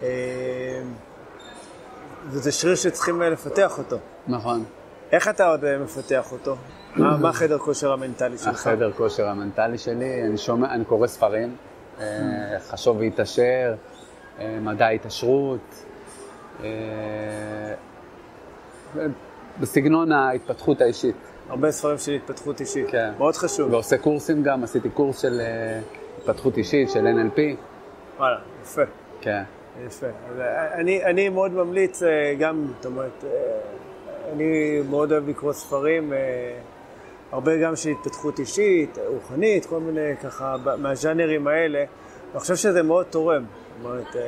S1: אה, וזה שריר שצריכים אה, לפתח אותו.
S2: נכון.
S1: איך אתה עוד אה, מפתח אותו? מה, מה החדר כושר המנטלי שלך?
S2: החדר כושר המנטלי שלי, אני שומע, אני קורא ספרים, אה, חשוב והתעשר, מדע ההתעשרות, אה, בסגנון ההתפתחות האישית.
S1: הרבה ספרים של התפתחות אישית.
S2: כן.
S1: מאוד חשוב.
S2: ועושה קורסים גם, עשיתי קורס של אה, התפתחות אישית, של NLP.
S1: וואלה, יפה.
S2: כן,
S1: יפה. אז, אה, אני, אני מאוד ממליץ אה, גם, זאת אומרת, אה, אני מאוד אוהב לקרוא ספרים, אה, הרבה גם של התפתחות אישית, רוחנית, כל מיני ככה, מהז'אנרים האלה. אני חושב שזה מאוד תורם. זאת אומרת, אה,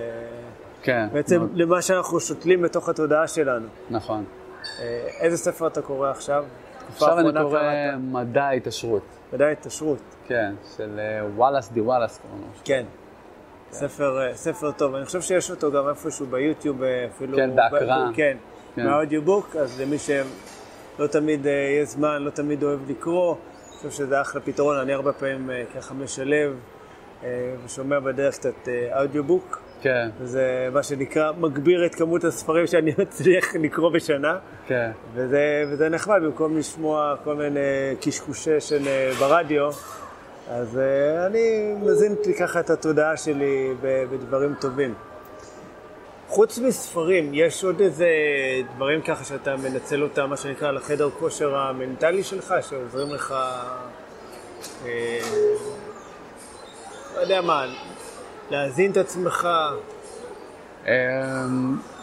S2: כן.
S1: בעצם
S2: מאוד.
S1: למה שאנחנו שותלים בתוך התודעה שלנו.
S2: נכון.
S1: אה, איזה ספר אתה קורא עכשיו?
S2: עכשיו אני קורא
S1: קראת?
S2: מדע ההתעשרות.
S1: ודאי התעשרות.
S2: כן, של אה, וואלאס די וואלאס קוראים לו.
S1: כן. ספר, אה, ספר טוב, אני חושב שיש אותו גם איפשהו ביוטיוב, אפילו...
S2: כן, בהקראה.
S1: כן,
S2: כן.
S1: מהאודיובוק, אז למי שלא תמיד יש זמן, לא תמיד אוהב לקרוא, אני חושב שזה אחלה פתרון, אני הרבה פעמים ככה משלב ושומע בדרך קצת אודיובוק,
S2: כן,
S1: וזה מה שנקרא מגביר את כמות הספרים שאני מצליח לקרוא בשנה,
S2: כן.
S1: וזה, וזה נחמד במקום לשמוע כל מיני קשקושי של אה, ברדיו. אז אה, אני מזין לי ככה את התודעה שלי בדברים טובים. חוץ מספרים, יש עוד איזה דברים ככה שאתה מנצל אותם, מה שנקרא, לחדר כושר המנטלי שלך, שעוזרים לך, אה, לא יודע מה, להזין את עצמך,
S2: אמ,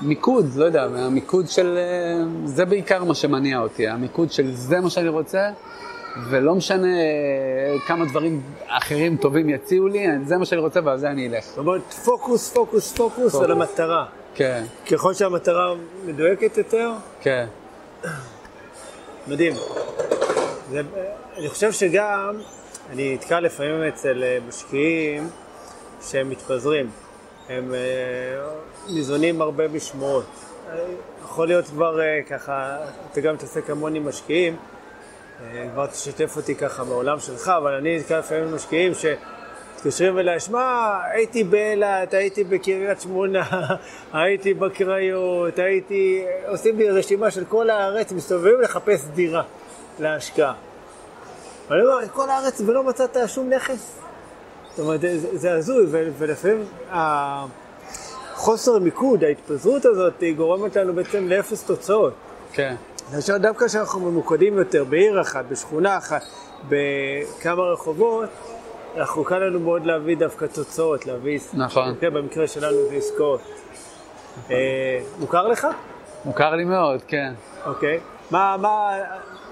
S2: מיקוד, לא יודע, המיקוד של... אה, זה בעיקר מה שמניע אותי, המיקוד של זה מה שאני רוצה, ולא משנה אה, כמה דברים אחרים טובים יציעו לי, זה מה שאני רוצה ועל זה אני אלך.
S1: זאת אומרת, פוקוס, פוקוס, פוקוס. על המטרה.
S2: כן,
S1: ככל שהמטרה מדויקת יותר,
S2: כן,
S1: מדהים. זה, אני חושב שגם, אני נתקע לפעמים אצל אה, משקיעים שהם מתפזרים. הם אה, ניזונים הרבה משמועות. אה, יכול להיות כבר אה, ככה, אתה גם מתעסק עם משקיעים, אה, כבר תשתף אותי ככה בעולם שלך, אבל אני נתקע לפעמים עם משקיעים שמתקשרים אליי, שמע, הייתי באילת, הייתי בקריית שמונה, הייתי בקריות, הייתי... עושים לי רשימה של כל הארץ, מסתובבים לחפש דירה להשקעה. ואני אומר, כל הארץ ולא מצאת שום נכס? זאת אומרת, זה, זה הזוי, ולפעמים החוסר מיקוד, ההתפזרות הזאת, היא גורמת לנו בעצם לאפס תוצאות.
S2: כן,
S1: כאשר דווקא כשאנחנו ממוקדים יותר בעיר אחת, בשכונה אחת, בכמה רחובות, אנחנו קל לנו מאוד להביא דווקא תוצאות, להביא...
S2: נכון.
S1: כן, במקרה שלנו זה עסקאות. אה, מוכר לך?
S2: מוכר לי מאוד, כן.
S1: אוקיי. מה, מה,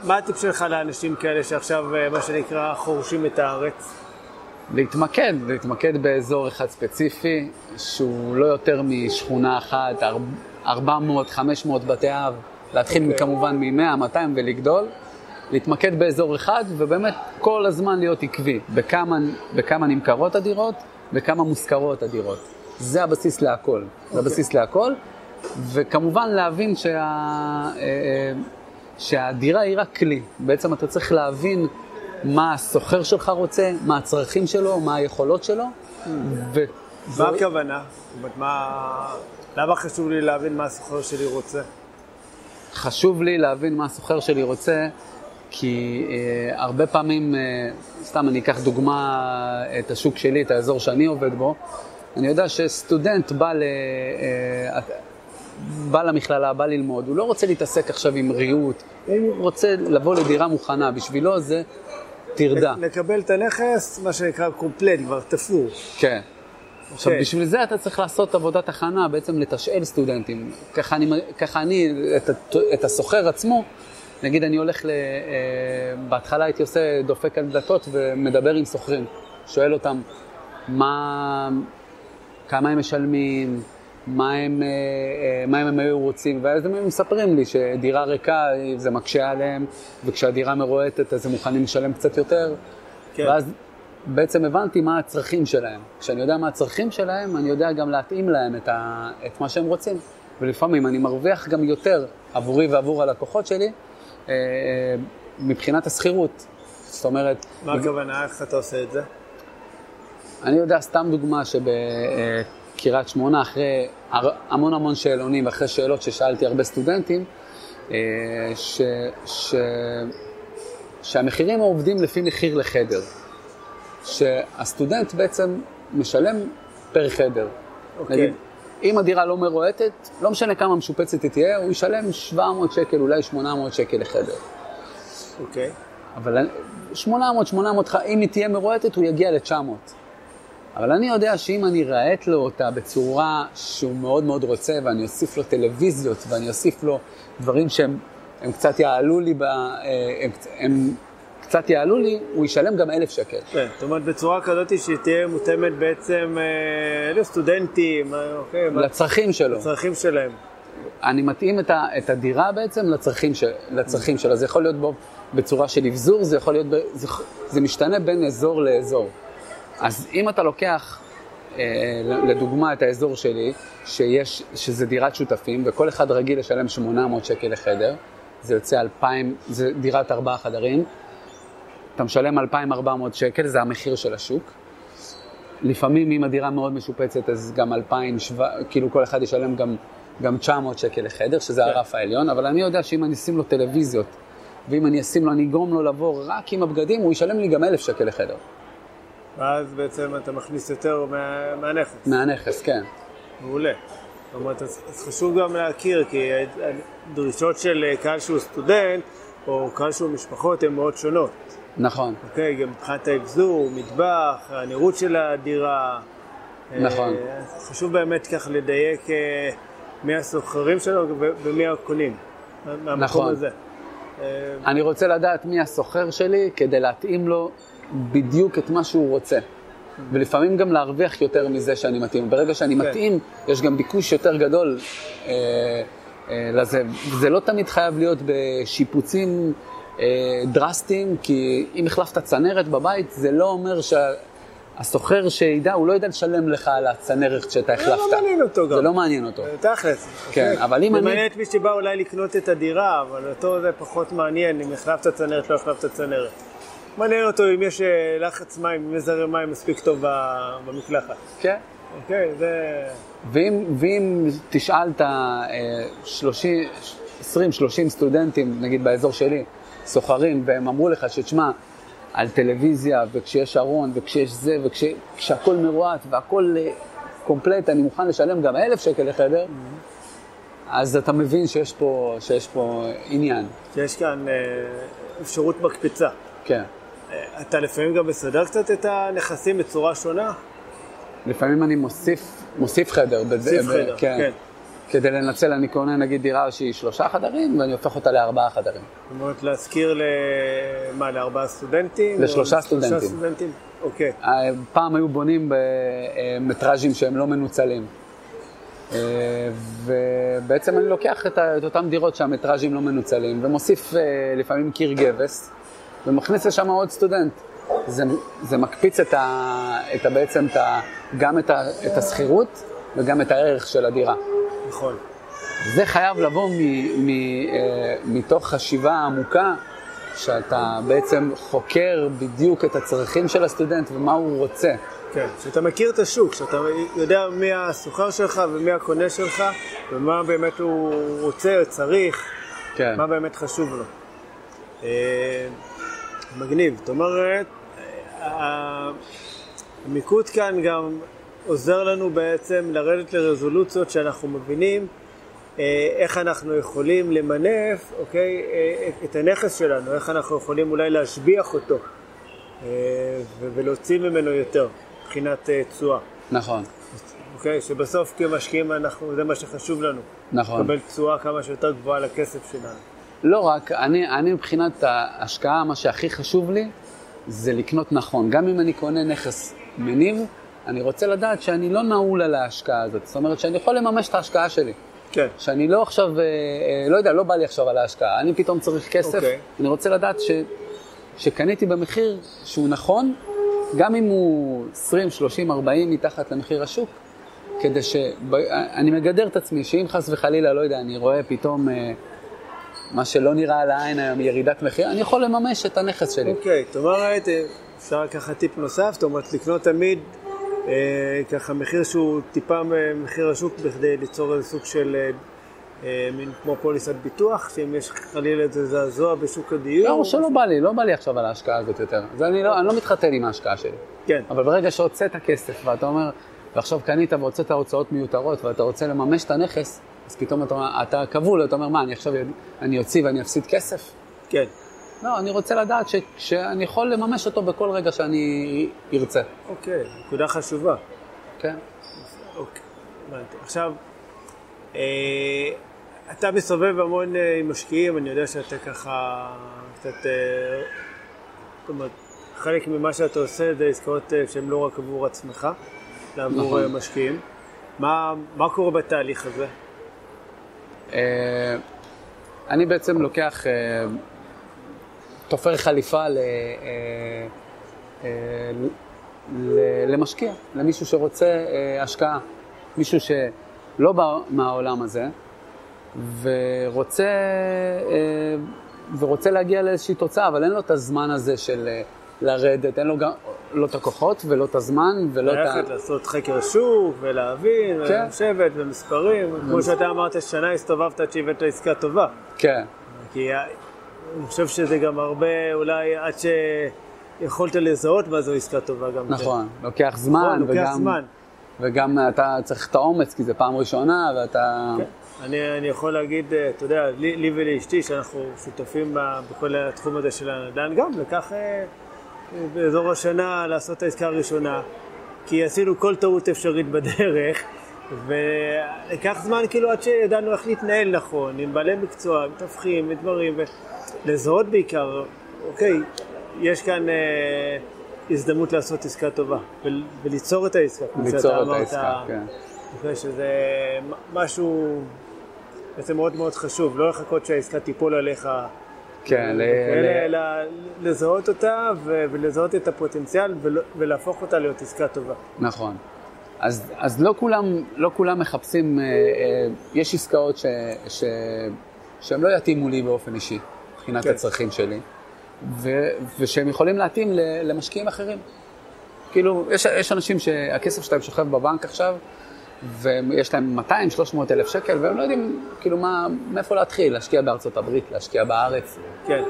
S1: מה הטיפ שלך לאנשים כאלה שעכשיו, אה, מה שנקרא, חורשים את הארץ?
S2: להתמקד, להתמקד באזור אחד ספציפי, שהוא לא יותר משכונה אחת, 400, 500 בתי אב, להתחיל
S1: אוקיי.
S2: כמובן מ-100, 200 ולגדול, להתמקד באזור אחד, ובאמת כל הזמן להיות עקבי, בכמה, בכמה נמכרות הדירות, בכמה מושכרות הדירות. זה הבסיס להכל, זה הבסיס להכל, וכמובן להבין שה... אה, אה, שהדירה היא רק כלי. בעצם אתה צריך להבין מה הסוחר שלך רוצה, מה הצרכים שלו, מה היכולות שלו, ו...
S1: מה הכוונה? מה... למה חשוב לי להבין מה הסוחר שלי רוצה?
S2: חשוב לי להבין מה הסוחר שלי רוצה, כי אה, הרבה פעמים, אה, סתם אני אקח דוגמה את השוק שלי, את האזור שאני עובד בו, אני יודע שסטודנט בא, ל, אה, בא למכללה, בא ללמוד, הוא לא רוצה להתעסק עכשיו עם ריהוט, הוא רוצה לבוא לדירה מוכנה, בשבילו זה טרדה.
S1: לקבל את הנכס, מה שנקרא קומפלט, כבר תפור.
S2: כן. עכשיו,
S1: אוקיי.
S2: בשביל זה אתה צריך לעשות עבודת הכנה, בעצם לתשאל סטודנטים. ככה אני, ככה אני את, את הסוחר עצמו, נגיד אני הולך ל... אה, בהתחלה הייתי עושה דופק על דלתות ומדבר עם סוחרים. שואל אותם מה, כמה הם משלמים, מה הם, אה, מה הם היו רוצים, ואז הם מספרים לי שדירה ריקה זה מקשה עליהם, וכשהדירה מרועטת אז הם מוכנים לשלם קצת יותר,
S1: כן.
S2: ואז בעצם הבנתי מה הצרכים שלהם. כשאני יודע מה הצרכים שלהם, אני יודע גם להתאים להם את, ה, את מה שהם רוצים. ולפעמים אני מרוויח גם יותר עבורי ועבור הלקוחות שלי אה, מבחינת השכירות. זאת אומרת...
S1: מה הכוונה? איך אתה עושה את זה?
S2: אני יודע, סתם דוגמה, שבקריית שמונה, אחרי המון המון שאלונים, אחרי שאלות ששאלתי הרבה סטודנטים, אה, ש, ש, שהמחירים עובדים לפי מחיר לחדר. שהסטודנט בעצם משלם פר חדר.
S1: אוקיי.
S2: נגיד, אם הדירה לא מרועטת, לא משנה כמה משופצת היא תהיה, הוא ישלם 700 שקל, אולי 800 שקל לחדר.
S1: אוקיי.
S2: אבל 800, 800, אם היא תהיה מרועטת, הוא יגיע ל-900. אבל אני יודע שאם אני ארהט לו אותה בצורה שהוא מאוד מאוד רוצה, ואני אוסיף לו טלוויזיות, ואני אוסיף לו דברים שהם הם קצת יעלו לי, ב, אה, הם, הם קצת יעלו לי, הוא ישלם גם אלף שקל.
S1: כן, זאת אומרת בצורה כזאת שהיא תהיה מותאמת בעצם אה, לסטודנטים, אה, אוקיי,
S2: לצרכים שלו.
S1: לצרכים שלהם.
S2: אני מתאים את, ה, את הדירה בעצם לצרכים, של, לצרכים שלה. זה יכול להיות בו בצורה של אבזור, זה יכול להיות, ב, זה, זה משתנה בין אזור לאזור. אז אם אתה לוקח, אה, לדוגמה, את האזור שלי, שיש, שזה דירת שותפים, וכל אחד רגיל לשלם 800 שקל לחדר, זה יוצא 2,000, זה דירת ארבעה חדרים, אתה משלם 2,400 שקל, זה המחיר של השוק. לפעמים אם הדירה מאוד משופצת, אז גם 2,000, כאילו כל אחד ישלם גם, גם 900 שקל לחדר, שזה
S1: כן.
S2: הרף העליון, אבל אני יודע שאם אני אשים לו טלוויזיות, ואם אני אשים לו, אני אגרום לו לבוא רק עם הבגדים, הוא ישלם לי גם 1,000 שקל לחדר.
S1: ואז בעצם אתה מכניס יותר מה, מהנכס.
S2: מהנכס, כן.
S1: מעולה. זאת אומרת, אז, חשוב גם להכיר, כי הדרישות של קהל שהוא סטודנט, או קהל שהוא משפחות, הן מאוד שונות.
S2: נכון.
S1: אוקיי, גם מבחינת האבזור, מטבח, הנראות של הדירה.
S2: נכון.
S1: אה, חשוב באמת כך לדייק אה, מי הסוחרים שלו ומי הקונים. מהמקום
S2: נכון.
S1: הזה. אה,
S2: אני רוצה לדעת מי הסוחר שלי כדי להתאים לו בדיוק את מה שהוא רוצה. ולפעמים גם להרוויח יותר מזה שאני מתאים. ברגע שאני
S1: כן.
S2: מתאים, יש גם ביקוש יותר גדול אה, אה, לזה. זה לא תמיד חייב להיות בשיפוצים אה, דרסטיים, כי אם החלפת צנרת בבית, זה לא אומר שהסוחר שידע, הוא לא ידע לשלם לך על הצנרת שאתה
S1: זה
S2: החלפת.
S1: לא מעניין אותו גם.
S2: זה לא מעניין אותו.
S1: תכלס.
S2: כן? אבל אם
S1: זה
S2: אני-
S1: מעניין את מי שבא אולי לקנות את הדירה, אבל אותו זה פחות מעניין אם החלפת צנרת, לא החלפת צנרת. מעניין אותו אם יש אה, לחץ מים, אם יש זרם מים מספיק טוב במקלחת.
S2: כן.
S1: אוקיי, זה...
S2: ואם, ואם תשאל את ה-20-30 סטודנטים, נגיד באזור שלי, סוחרים, והם אמרו לך שתשמע, על טלוויזיה, וכשיש ארון, וכשיש זה, וכשהכול מרועט והכול אה, קומפלט, אני מוכן לשלם גם אלף שקל לחדר, אז אתה מבין שיש פה, שיש פה עניין.
S1: שיש כאן אה, אפשרות מקפצה.
S2: כן.
S1: אה, אתה לפעמים גם מסדר קצת את הנכסים בצורה שונה?
S2: לפעמים אני מוסיף, מוסיף חדר.
S1: מוסיף חדר, כן.
S2: כדי לנצל, אני קונה נגיד דירה שהיא שלושה חדרים, ואני הופך אותה לארבעה חדרים.
S1: זאת אומרת, להזכיר ל... מה, לארבעה סטודנטים?
S2: לשלושה סטודנטים.
S1: לשלושה סטודנטים? אוקיי.
S2: אה, פעם היו בונים במטראז'ים שהם לא מנוצלים. אה, ובעצם אני לוקח את, אותם דירות שהמטראז'ים לא מנוצלים, ומוסיף אה, לפעמים קיר גבס, ומכניס לשם עוד סטודנט. זה, זה מקפיץ את ה, את ה, בעצם את ה, גם את, ה, את השכירות וגם את הערך של הדירה.
S1: נכון.
S2: זה חייב לבוא מ, מ, אה, מתוך חשיבה עמוקה, שאתה בעצם חוקר בדיוק את הצרכים של הסטודנט ומה הוא רוצה.
S1: כן, שאתה מכיר את השוק, שאתה יודע מי הסוחר שלך ומי הקונה שלך, ומה באמת הוא רוצה צריך,
S2: כן.
S1: מה באמת חשוב לו. מגניב. זאת אומרת, אה, המיקוד כאן גם עוזר לנו בעצם לרדת לרזולוציות שאנחנו מבינים אה, איך אנחנו יכולים למנף, אוקיי, אה, את- הנכס שלנו, איך אנחנו יכולים אולי להשביח אותו ולהוציא ממנו יותר מבחינת אה, תשואה.
S2: נכון,
S1: אוקיי, שבסוף כמשקיעים אנחנו, זה מה שחשוב לנו.
S2: נכון.
S1: לקבל תשואה כמה שיותר גבוהה לכסף שלנו.
S2: לא רק, אני, אני מבחינת ההשקעה, מה שהכי חשוב לי זה לקנות נכון. גם אם אני קונה נכס מניב, אני רוצה לדעת שאני לא נעול על ההשקעה הזאת. זאת אומרת שאני יכול לממש את ההשקעה שלי.
S1: כן.
S2: שאני לא עכשיו, אה, אה, לא יודע, לא בא לי עכשיו על ההשקעה, אני פתאום צריך כסף,
S1: אוקיי.
S2: אני רוצה לדעת ש, שקניתי במחיר שהוא נכון, גם אם הוא 20, 30, 40 מתחת למחיר השוק, כדי שאני מגדר את עצמי, שאם חס וחלילה, לא יודע, אני רואה פתאום אה, מה שלא נראה על העין היום, ירידת מחיר, אני יכול לממש את הנכס שלי.
S1: אוקיי, זאת אומרת, אפשר לקחת טיפ נוסף, זאת אומרת, לקנות תמיד אה, ככה מחיר שהוא טיפה ממחיר השוק בכדי ליצור איזה סוג של אה, אה, מין כמו פוליסת ביטוח, שאם יש חלילה איזה זעזוע בשוק הדיור.
S2: לא, שלא בא לי, לא בא לי עכשיו על ההשקעה הזאת יותר. זה אני לא, אני לא מתחתן עם ההשקעה שלי.
S1: כן,
S2: אבל ברגע שהוצאת כסף ואתה אומר, ועכשיו קנית והוצאת הוצאות מיותרות ואתה רוצה לממש את הנכס, אז פתאום אתה, אתה כבול, אתה אומר, מה, אני עכשיו אני אוציא ואני אפסיד כסף?
S1: כן.
S2: לא, אני רוצה לדעת ש, שאני יכול לממש אותו בכל רגע שאני ארצה.
S1: אוקיי, נקודה חשובה.
S2: כן.
S1: אוקיי, הבנתי. עכשיו, אה, אתה מסתובב המון אה, עם משקיעים, אני יודע שאתה ככה קצת, אה, זאת אומרת, חלק ממה שאתה עושה זה עסקאות אה, שהן לא רק עבור עצמך, אלא עבור
S2: נכון.
S1: אה, משקיעים. מה, מה קורה בתהליך הזה?
S2: אה, אני בעצם לוקח, אה, תופר חליפה ל, אה, ל- למשקיע, למישהו שרוצה השקעה, מישהו שלא בא מהעולם הזה ורוצה, ורוצה להגיע לאיזושהי תוצאה, אבל אין לו את הזמן הזה של לרדת, אין לו גם, לא את הכוחות ולא את הזמן ולא את ה...
S1: ללכת לעשות חקר שוק ולהבין,
S2: כן.
S1: ולשבת ומספרים, כמו שאתה אמרת, שנה הסתובבת עד שהבאת עסקה טובה.
S2: כן,
S1: כי אני חושב שזה גם הרבה, אולי עד שיכולת לזהות מה זו עסקה טובה גם כן.
S2: נכון, לוקח זמן,
S1: נכון, לוקח
S2: וגם,
S1: זמן.
S2: וגם אתה צריך את האומץ, כי זו פעם ראשונה, ואתה...
S1: כן. אני, אני יכול להגיד, אה, אתה יודע, לי, לי ולאשתי, שאנחנו שותפים בכל התחום הזה של הנדל"ן, גם לקח באזור השנה לעשות את העסקה הראשונה, כי עשינו כל טעות אפשרית בדרך, ולקח זמן כאילו עד שידענו איך להתנהל נכון, עם בעלי מקצוע, עם מתווכים, עם דברים, ולזהות בעיקר, אוקיי, יש כאן אה, הזדמנות לעשות עסקה טובה, ול, וליצור את העסקה, כמו שאתה
S2: ליצור את
S1: אמרת.
S2: העסקה, כן.
S1: אני חושב שזה משהו בעצם מאוד מאוד חשוב, לא לחכות שהעסקה תיפול עליך,
S2: כן, ל-
S1: לזהות אותה ולזהות את הפוטנציאל ול- ולהפוך אותה להיות עסקה טובה.
S2: נכון. אז, אז לא, כולם, לא כולם מחפשים, אה, אה, יש עסקאות ש, ש, שהן לא יתאימו לי באופן אישי, מבחינת
S1: כן.
S2: הצרכים שלי, ו, ושהם יכולים להתאים למשקיעים אחרים. כאילו, יש, יש אנשים שהכסף שלהם שוכב בבנק עכשיו, ויש להם 200-300 אלף שקל, והם לא יודעים, כאילו, מה, מאיפה להתחיל, להשקיע בארצות הברית, להשקיע בארץ.
S1: כן,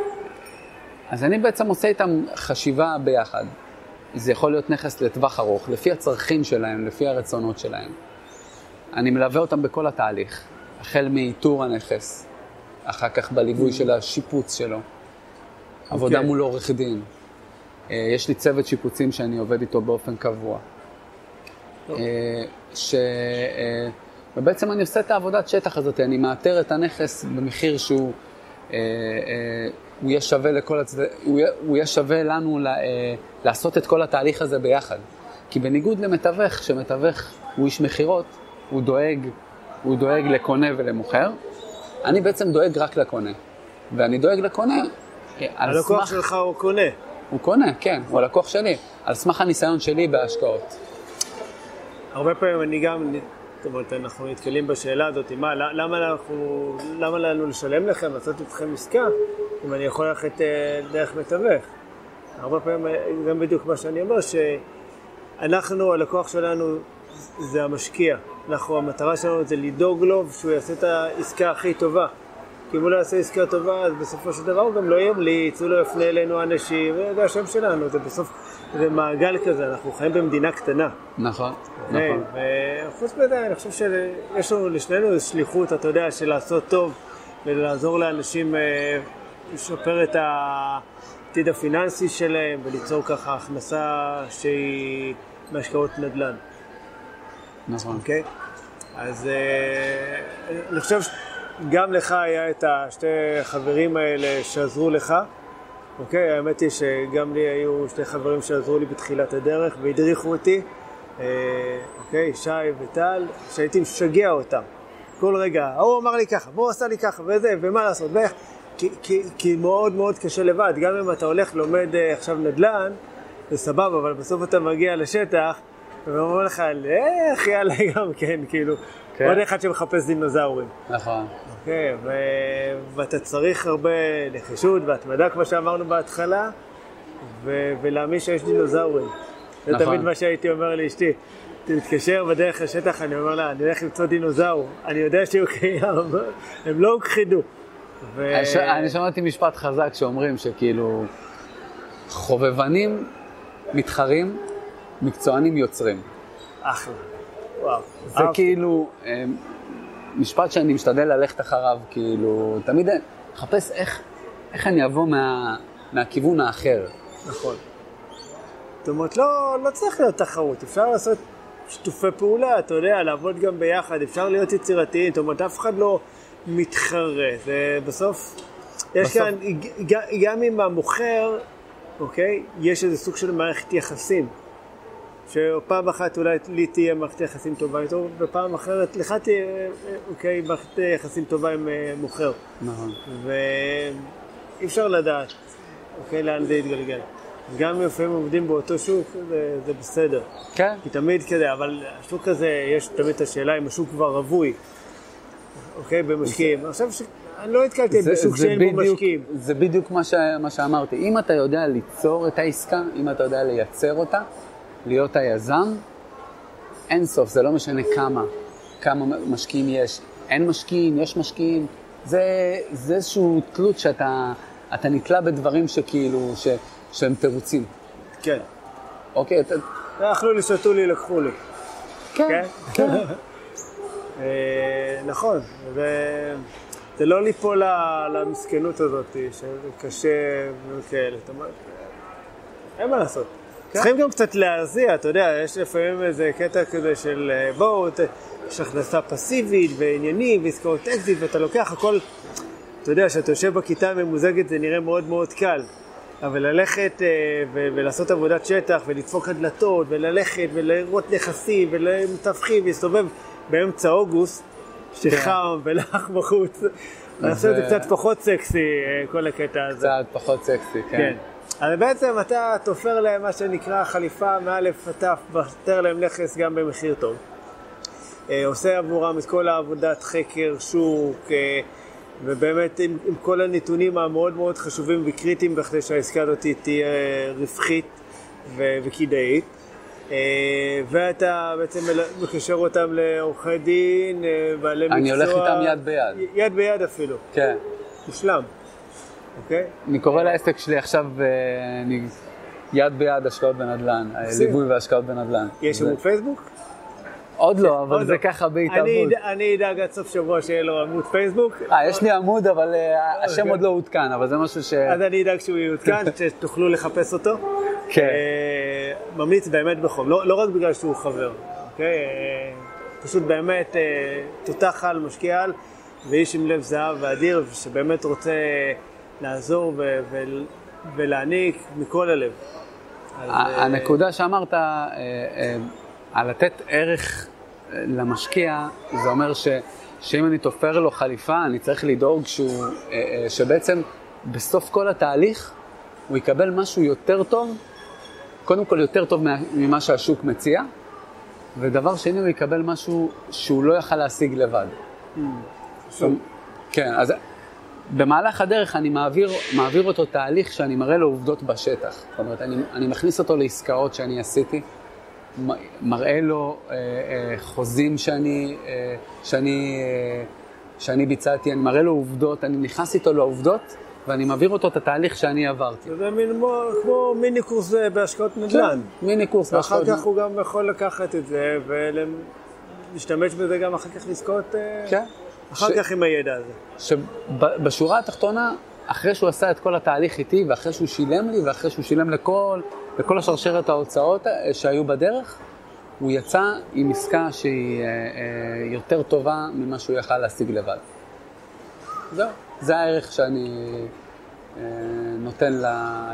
S2: אז אני בעצם עושה איתם חשיבה ביחד. זה יכול להיות נכס לטווח ארוך, לפי הצרכים שלהם, לפי הרצונות שלהם. אני מלווה אותם בכל התהליך, החל מאיתור הנכס, אחר כך בליווי של השיפוץ שלו, עבודה
S1: אוקיי.
S2: מול עורך דין. אה, יש לי צוות שיפוצים שאני עובד איתו באופן קבוע. אה, ש... אה, אני עושה את העבודת שטח הזאת, אני מאתר את הנכס במחיר שהוא אה, אה, הוא יהיה שווה לכל הצד... הוא יהיה, הוא יהיה שווה לנו ל... לעשות את כל התהליך הזה ביחד. כי בניגוד למתווך, שמתווך הוא איש מכירות, הוא דואג, הוא דואג לקונה ולמוכר, אני בעצם דואג רק לקונה. ואני דואג לקונה על
S1: הלקוח
S2: סמך...
S1: שלך הוא קונה.
S2: הוא קונה, כן, הוא הלקוח שלי, על סמך הניסיון שלי בהשקעות.
S1: הרבה פעמים אני גם, זאת אומרת, אנחנו נתקלים בשאלה הזאת, מה, למה, אנחנו, למה לנו לשלם לכם, לעשות איתכם עסקה, אם אני יכול ללכת אה, דרך מתווך? הרבה פעמים אה, גם בדיוק מה שאני אומר, שאנחנו, הלקוח שלנו זה המשקיע. אנחנו, המטרה שלנו זה לדאוג לו שהוא יעשה את העסקה הכי טובה. כי אם הוא לא יעשה עסקה טובה, אז בסופו של דבר הוא גם לא ימליץ, הוא לא יפנה אלינו אנשים, זה השם שלנו, זה בסוף, זה מעגל כזה, אנחנו חיים במדינה קטנה.
S2: נכון,
S1: כן,
S2: נכון.
S1: וחוץ מזה, אני חושב שיש לנו לשנינו איזו שליחות, אתה יודע, של לעשות טוב ולעזור לאנשים אה, לשפר את העתיד הפיננסי שלהם וליצור ככה הכנסה שהיא מהשקעות נדל"ן,
S2: נכון.
S1: אוקיי? אז אה, אני חושב שגם לך היה את השתי חברים האלה שעזרו לך. אוקיי, האמת היא שגם לי היו שני חברים שעזרו לי בתחילת הדרך והדריכו אותי, אה, אוקיי, שי וטל, שהייתי משגע אותם. כל רגע, ההוא אמר לי ככה, והוא עשה לי ככה, וזה, ומה לעשות, ואיך, כי, כי, כי מאוד מאוד קשה לבד, גם אם אתה הולך, לומד אה, עכשיו נדל"ן, זה סבבה, אבל בסוף אתה מגיע לשטח, ואומר לך, איך יאללה גם כן, כאילו,
S2: כן.
S1: עוד אחד שמחפש דינוזאורים.
S2: נכון.
S1: כן, ו... ואתה צריך הרבה נחישות והתמדה, כמו שאמרנו בהתחלה, ו... ולהאמין שיש דינוזאורים. זה
S2: נכון.
S1: תמיד מה שהייתי אומר לאשתי. תתקשר בדרך לשטח, אני אומר לה, אני הולך למצוא דינוזאור. אני יודע שהוא קיים, הם לא הוכחדו. ו...
S2: אני ש- אני שמעתי משפט חזק שאומרים שכאילו חובבנים מתחרים, מקצוענים יוצרים.
S1: אחלה. וואו.
S2: זה
S1: אהבתי.
S2: כאילו אה, משפט שאני משתדל ללכת אחריו, כאילו, תמיד מחפש איך, איך אני אבוא מה, מהכיוון האחר.
S1: נכון. זאת אומרת, לא, לא צריך להיות תחרות, אפשר לעשות שיתופי פעולה, אתה יודע, לעבוד גם ביחד, אפשר להיות יצירתיים, זאת אומרת, אף אחד לא מתחרה, זה בסוף, יש
S2: בסוף-
S1: כאן, גם עם המוכר, אוקיי, יש איזה סוג של מערכת יחסים. שפעם אחת אולי לי תהיה מערכת יחסים טובה איתו, ופעם אחרת לך תהיה, אוקיי, מערכת יחסים טובה עם אה, מוכר.
S2: נכון.
S1: ואי אפשר לדעת, אוקיי, לאן זה יתגלגל. גם אם לפעמים עובדים באותו שוק, זה, זה בסדר.
S2: כן,
S1: כי תמיד כזה, אבל השוק הזה, יש תמיד את השאלה אם השוק כבר רווי, אוקיי, במשקיעים. עכשיו, ש... אני לא נתקלתי בשוק שאין בו משקיעים.
S2: זה בדיוק מה, ש, מה שאמרתי. אם אתה יודע ליצור את העסקה, אם אתה יודע לייצר אותה, להיות היזם, אין סוף, זה לא משנה כמה, כמה משקיעים יש. אין משקיעים, יש משקיעים. זה, זה איזשהו תלות שאתה אתה נתלה בדברים שכאילו, ש, שהם תירוצים.
S1: כן.
S2: אוקיי? אתה,
S1: אכלו לי, שתו לי, לקחו לי.
S2: כן,
S1: כן?
S2: כן.
S1: אה, נכון, זה, זה לא ליפול למסכנות הזאת, שזה קשה וכאלה. אין מה לעשות. צריכים גם קצת להזיע, אתה יודע, יש לפעמים איזה קטע כזה של אה, בואו, יש הכנסה פסיבית ועניינים ועסקאות אקזיט ואתה לוקח הכל, אתה יודע, כשאתה יושב בכיתה הממוזגת זה נראה מאוד מאוד קל. אבל ללכת אה, ו- ולעשות עבודת שטח ולדפוק הדלתות וללכת ולראות נכסים ולמתווכים ולהסתובב באמצע אוגוסט, שחם ולח בחוץ, לעשות את זה
S2: זה-
S1: קצת פחות סקסי, אה, כל הקטע הזה.
S2: קצת פחות סקסי, כן.
S1: כן. אז בעצם אתה תופר להם מה שנקרא חליפה מאלף עד תף, ותר להם נכס גם במחיר טוב. אה, עושה עבורם את כל העבודת חקר, שוק, אה, ובאמת עם, עם כל הנתונים המאוד מאוד חשובים וקריטיים בכדי שהעסקה הזאת תהיה רווחית ו- וכדאית. אה, ואתה בעצם מקשר אותם לעורכי דין, בעלי מקצוע.
S2: אני הולך איתם יד ביד.
S1: יד ביד אפילו,
S2: כן.
S1: מושלם. אוקיי?
S2: אני קורא לעסק שלי עכשיו, אה, אני יד ביד השקעות בנדל"ן, אה. ליווי והשקעות בנדל"ן.
S1: יש עמוד פייסבוק?
S2: עוד לא, אבל זה
S1: לא.
S2: ככה.
S1: אד- אני אדאג עד סוף שבוע שיהיה לו עמוד פייסבוק.
S2: אה, יש לי עמוד, אבל אה, השם
S1: אוקיי.
S2: עוד לא עודכן, אבל זה משהו ש...
S1: אז אני אדאג שהוא יעודכן, שתוכלו לחפש אותו.
S2: כן.
S1: ממליץ באמת בחום, לא, לא רק בגלל שהוא חבר, אוקיי? פשוט באמת תותח על, משקיע על, ואיש עם לב זהב ואדיר, שבאמת רוצה לעזור ו- ו- ולהעניק מכל הלב. אז, אה,
S2: הנקודה שאמרת, אה, אה, על לתת ערך למשקיע, זה אומר ש, שאם אני תופר לו חליפה, אני צריך לדאוג שהוא, שבעצם בסוף כל התהליך הוא יקבל משהו יותר טוב, קודם כל יותר טוב מה- ממה שהשוק מציע, ודבר שני, הוא יקבל משהו שהוא לא יכל להשיג לבד.
S1: שוב,
S2: כן, אז במהלך הדרך אני מעביר, מעביר אותו תהליך שאני מראה לו עובדות בשטח. זאת אומרת, אני, אני מכניס אותו לעסקאות שאני עשיתי, מראה לו אה, אה, חוזים שאני, אה, שאני, אה, שאני ביצעתי, אני מראה לו עובדות, אני נכנס איתו לעובדות ואני מעביר אותו את התהליך שאני עברתי.
S1: זה מין כמו, מיני קורס אה, בהשקעות נדל"ן.
S2: מיני קורס
S1: ואחר
S2: בהשקעות.
S1: כך הוא גם יכול לקחת את זה ולהשתמש בזה גם אחר כך לזכות, אה,
S2: כן.
S1: אחר
S2: ש-
S1: כך עם הידע הזה.
S2: שבשורה התחתונה, אחרי שהוא עשה את כל התהליך איתי, ואחרי שהוא שילם לי, ואחרי שהוא שילם לכל, לכל השרשרת ההוצאות אה, שהיו בדרך, הוא יצא עם עסקה שהיא אה, אה, יותר טובה ממה שהוא יכל להשיג לבד. זהו, זה הערך שאני אה, נותן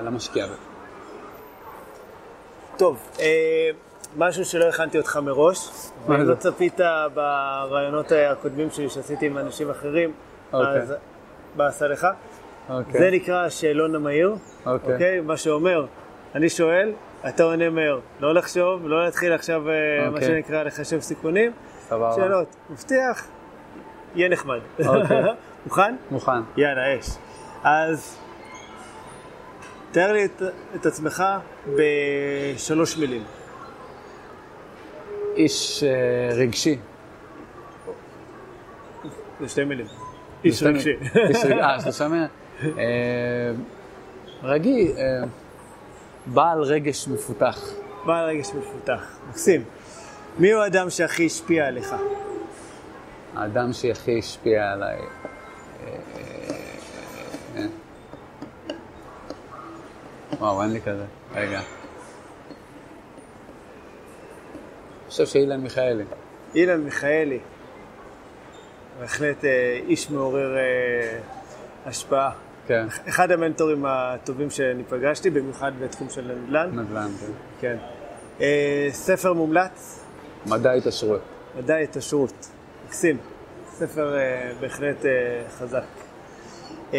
S2: למשקיע.
S1: טוב, אה, משהו שלא הכנתי אותך מראש,
S2: מה זה?
S1: לא צפית ברעיונות הקודמים שלי שעשיתי עם אנשים אחרים,
S2: אוקיי.
S1: אז באסה לך.
S2: אוקיי.
S1: זה נקרא השאלון המהיר,
S2: אוקיי.
S1: אוקיי? מה שאומר, אני שואל, אתה עונה מהר. לא לחשוב, לא להתחיל עכשיו, אה, מה
S2: אוקיי.
S1: שנקרא, לחשב סיכונים.
S2: סבבה.
S1: שאלות, מבטיח, יהיה נחמד.
S2: אוקיי.
S1: מוכן?
S2: מוכן.
S1: יאללה, אש. אז תאר לי את, את עצמך בשלוש מילים.
S2: איש אה, רגשי.
S1: זה שתי מילים. איש רגשי.
S2: אה, שלושה מילים. אה, רגיל, אה, בעל רגש מפותח.
S1: בעל רגש מפותח. מקסים. מי הוא האדם שהכי השפיע עליך?
S2: האדם שהכי השפיע עליי. אה, וואו, אין לי כזה. רגע. אני חושב שאילן מיכאלי.
S1: אילן מיכאלי. בהחלט אה, איש מעורר אה, השפעה.
S2: כן,
S1: אחד המנטורים הטובים שאני פגשתי, במיוחד בתחום של נדל"ן.
S2: נדל"ן, כן.
S1: כן. אה, ספר מומלץ,
S2: מדע התעשרות.
S1: מדעי התעשרות. מקסים. ספר אה, בהחלט אה, חזק. אה,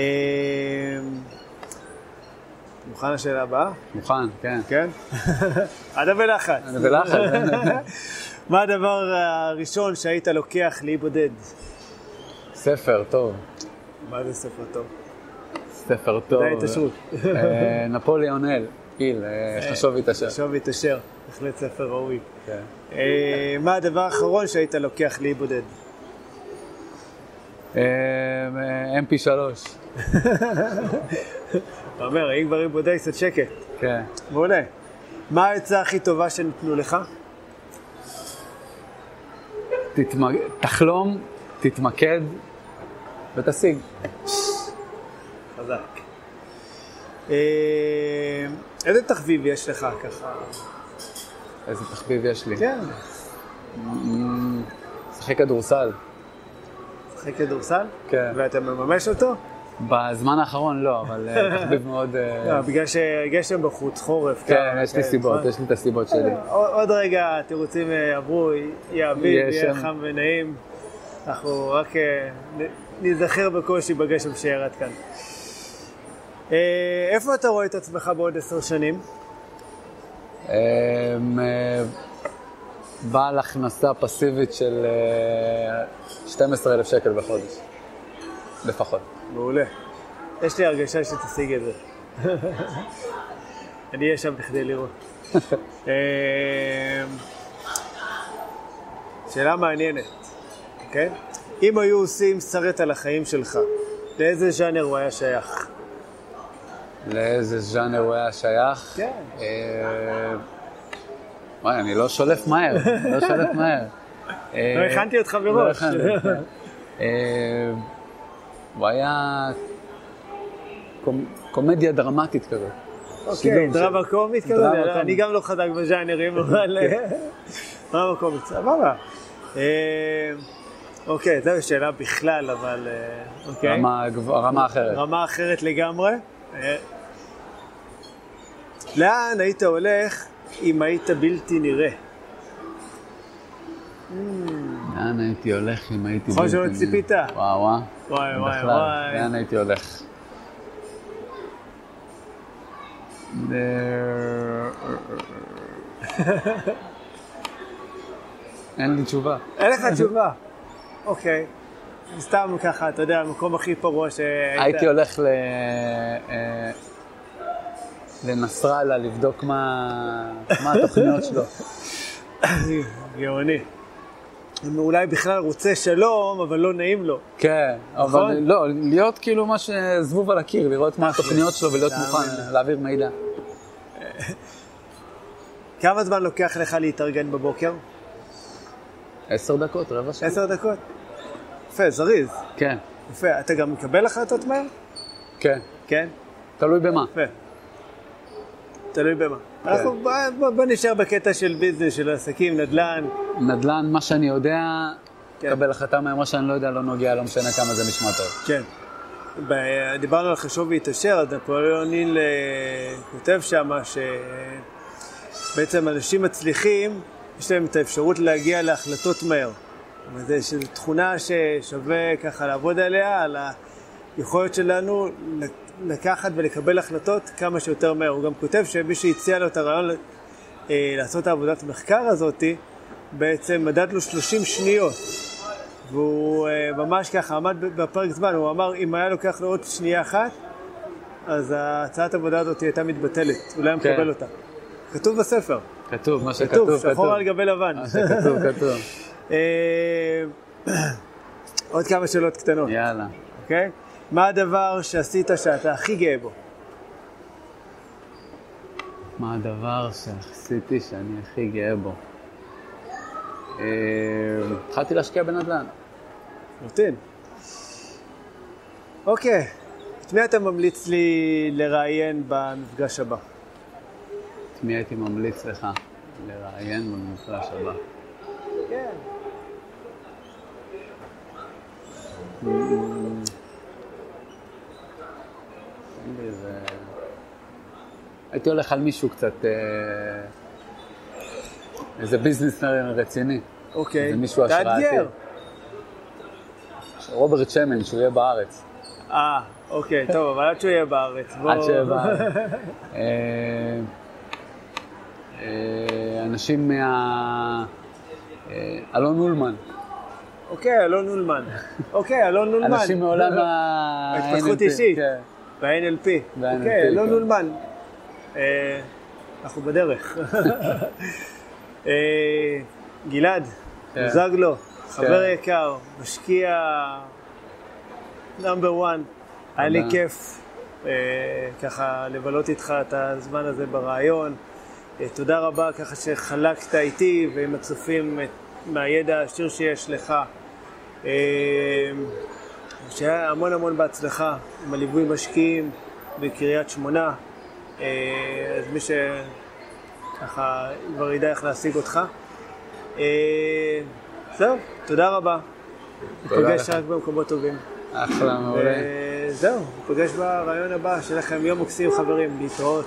S1: מוכן לשאלה הבאה?
S2: מוכן, כן.
S1: כן? עדה בלחץ.
S2: אני בלחץ.
S1: מה הדבר הראשון שהיית לוקח לאי בודד?
S2: ספר, טוב.
S1: מה זה ספר טוב?
S2: ספר טוב.
S1: מדעי התעשרות.
S2: אה, נפוליאון אל, פיל, אה, חשוב התעשר.
S1: עכשיו התעשר. בהחלט ספר ראוי.
S2: כן.
S1: אה, מה הדבר האחרון שהיית לוקח לאי בודד?
S2: אה, אה, mp3.
S1: אתה אומר, אם כבר אי בודד, קצת שקט.
S2: כן.
S1: מעולה. מה העצה הכי טובה שניתנו לך?
S2: תתמג... תחלום, תתמקד ותשיג.
S1: חזק. אה, איזה תחביב יש לך ככה?
S2: איזה תחביב יש לי.
S1: כן.
S2: לשחק כדורסל.
S1: משחק כדורסל?
S2: כן.
S1: ואתה מממש אותו?
S2: בזמן האחרון לא, אבל אה, תחביב מאוד... אה,
S1: לא, בגלל שגשם בחוץ, חורף.
S2: כן,
S1: ככה,
S2: יש לי
S1: כן,
S2: סיבות,
S1: נכון?
S2: יש לי את הסיבות שלי.
S1: עוד עוד רגע התירוצים אה, עברו, יהיה אביב,
S2: יהיה.
S1: חם ונעים. אנחנו רק אה, נ- ניזכר בקושי בגשם שירד כאן. אה, איפה אתה רואה את עצמך בעוד עשר שנים?
S2: אמ, אה, בעל הכנסה פסיבית של אה, 12,000 שקל בחודש. לפחות.
S1: מעולה. יש לי הרגשה שתשיג את זה. אני אהיה שם בכדי לראות. אה, שאלה מעניינת, כן? אם היו עושים סרט על החיים שלך, לאיזה ז'אנר הוא היה שייך?
S2: לאיזה ז'אנר הוא היה שייך?
S1: כן.
S2: אה, וואי, אני לא שולף מהר, לא שולף מהר.
S1: לא הכנתי אותך
S2: לא
S1: מראש.
S2: כן. אה, הוא היה קומ- קומדיה דרמטית כזאת.
S1: אוקיי, דרמה קומית
S2: דרמה
S1: אני. גם לא חזק בז'אנרים, אבל דרמה קומית, סבבה. אה, אוקיי, זו שאלה בכלל, אבל אה, אוקיי.
S2: רמה רמה אחרת.
S1: רמה אחרת לגמרי. אה, לאן היית הולך אם היית בלתי נראה?
S2: לאן הייתי הולך אם הייתי...
S1: נכון שלא ציפית?
S2: וואו, וואו.
S1: וואי וואי וואי.
S2: לאן הייתי הולך? אין לי תשובה.
S1: אין לך תשובה. אוקיי. סתם ככה, אתה יודע, המקום הכי פרוע שהיית...
S2: הייתי הולך ל... אה, לנסראללה לבדוק מה מה התוכניות שלו.
S1: גאוני. אולי בכלל רוצה שלום, אבל לא נעים לו.
S2: כן,
S1: נכון?
S2: אבל לא, להיות כאילו מה שזבוב על הקיר, לראות מה התוכניות שלו ולהיות מוכן. להעביר מידע.
S1: כמה זמן לוקח לך להתארגן בבוקר?
S2: עשר דקות, רבע שעה.
S1: עשר דקות. יפה, זריז.
S2: כן,
S1: יפה. אתה גם מקבל החלטות מהר?
S2: כן.
S1: כן.
S2: תלוי במה.
S1: יפה. תלוי במה. אנחנו בוא, נשאר בקטע של ביזנס, של עסקים, נדל"ן.
S2: נדל"ן, מה שאני יודע,
S1: כן.
S2: קבל החלטה מהר, מה שאני לא יודע, לא נוגע, לא משנה כמה זה נשמע טוב.
S1: כן. ב- דיברנו על חשוב והתעשר, אז נפוליאון ניל אה, כותב שם ש... בעצם אנשים מצליחים, יש להם את האפשרות להגיע להחלטות מהר. זו תכונה ששווה ככה לעבוד עליה, על היכולת שלנו לקחת ולקבל החלטות כמה שיותר מהר. הוא גם כותב שמי שהציע לו את הרעיון אה, לעשות את העבודת המחקר הזאתי, בעצם מדד לו 30 שניות. והוא אה, ממש ככה עמד בפרק זמן, הוא אמר אם היה לוקח לו עוד שנייה אחת, אז הצעת העבודה הזאת הייתה מתבטלת, הוא לא
S2: כן.
S1: מקבל אותה. כתוב בספר.
S2: כתוב, מה שכתוב,
S1: כתוב,
S2: כתוב.
S1: שחור על גבי לבן.
S2: מה שכתוב, כתוב.
S1: אה, עוד כמה שאלות קטנות,
S2: יאללה.
S1: אוקיי? מה הדבר שעשית שאתה הכי גאה בו?
S2: מה הדבר שעשיתי שאני הכי גאה בו? אה, התחלתי להשקיע בנדל"ן.
S1: נותן. אוקיי, את מי אתה ממליץ לי לראיין במפגש הבא?
S2: את מי הייתי ממליץ לך לראיין במפגש הבא?
S1: כן.
S2: אין לי איזה... הייתי הולך על מישהו קצת... אה, איזה ביזנס רציני.
S1: אוקיי.
S2: זה מישהו השראתי.
S1: תאתגר.
S2: רוברט שמן, שהוא יהיה בארץ.
S1: אה, אוקיי, טוב, אבל עד שהוא יהיה בארץ. בוא-
S2: עד שיהיה בארץ. אה, אה, אנשים מה... אלון אולמן.
S1: אוקיי, אלון אולמן. אוקיי, אלון אולמן.
S2: אנשים מעולם ה...
S1: ההתפתחות
S2: NLP,
S1: אישית.
S2: כן.
S1: ב-NLP.
S2: ב-NLP,
S1: אוקיי, אלון
S2: כן.
S1: אולמן. אה, אנחנו בדרך. אה, גלעד,
S2: כן.
S1: בוזגלו, חבר
S2: כן.
S1: יקר, משקיע נאמבר 1. היה לי. כיף אה, ככה לבלות איתך את הזמן הזה ברעיון. תודה רבה ככה שחלקת איתי ועם הצופים מהידע העשיר שיש לך. שהיה המון המון בהצלחה עם הליווי משקיעים בקריית שמונה. אה, אז מי שככה כבר ידע איך להשיג אותך. אה, זהו, תודה רבה. ניפגש
S2: לך.
S1: רק במקומות טובים.
S2: אחלה, מעולה.
S1: אה, זהו, ניפגש ברעיון הבא, שיהיה לכם יום מקסים חברים, להתראות.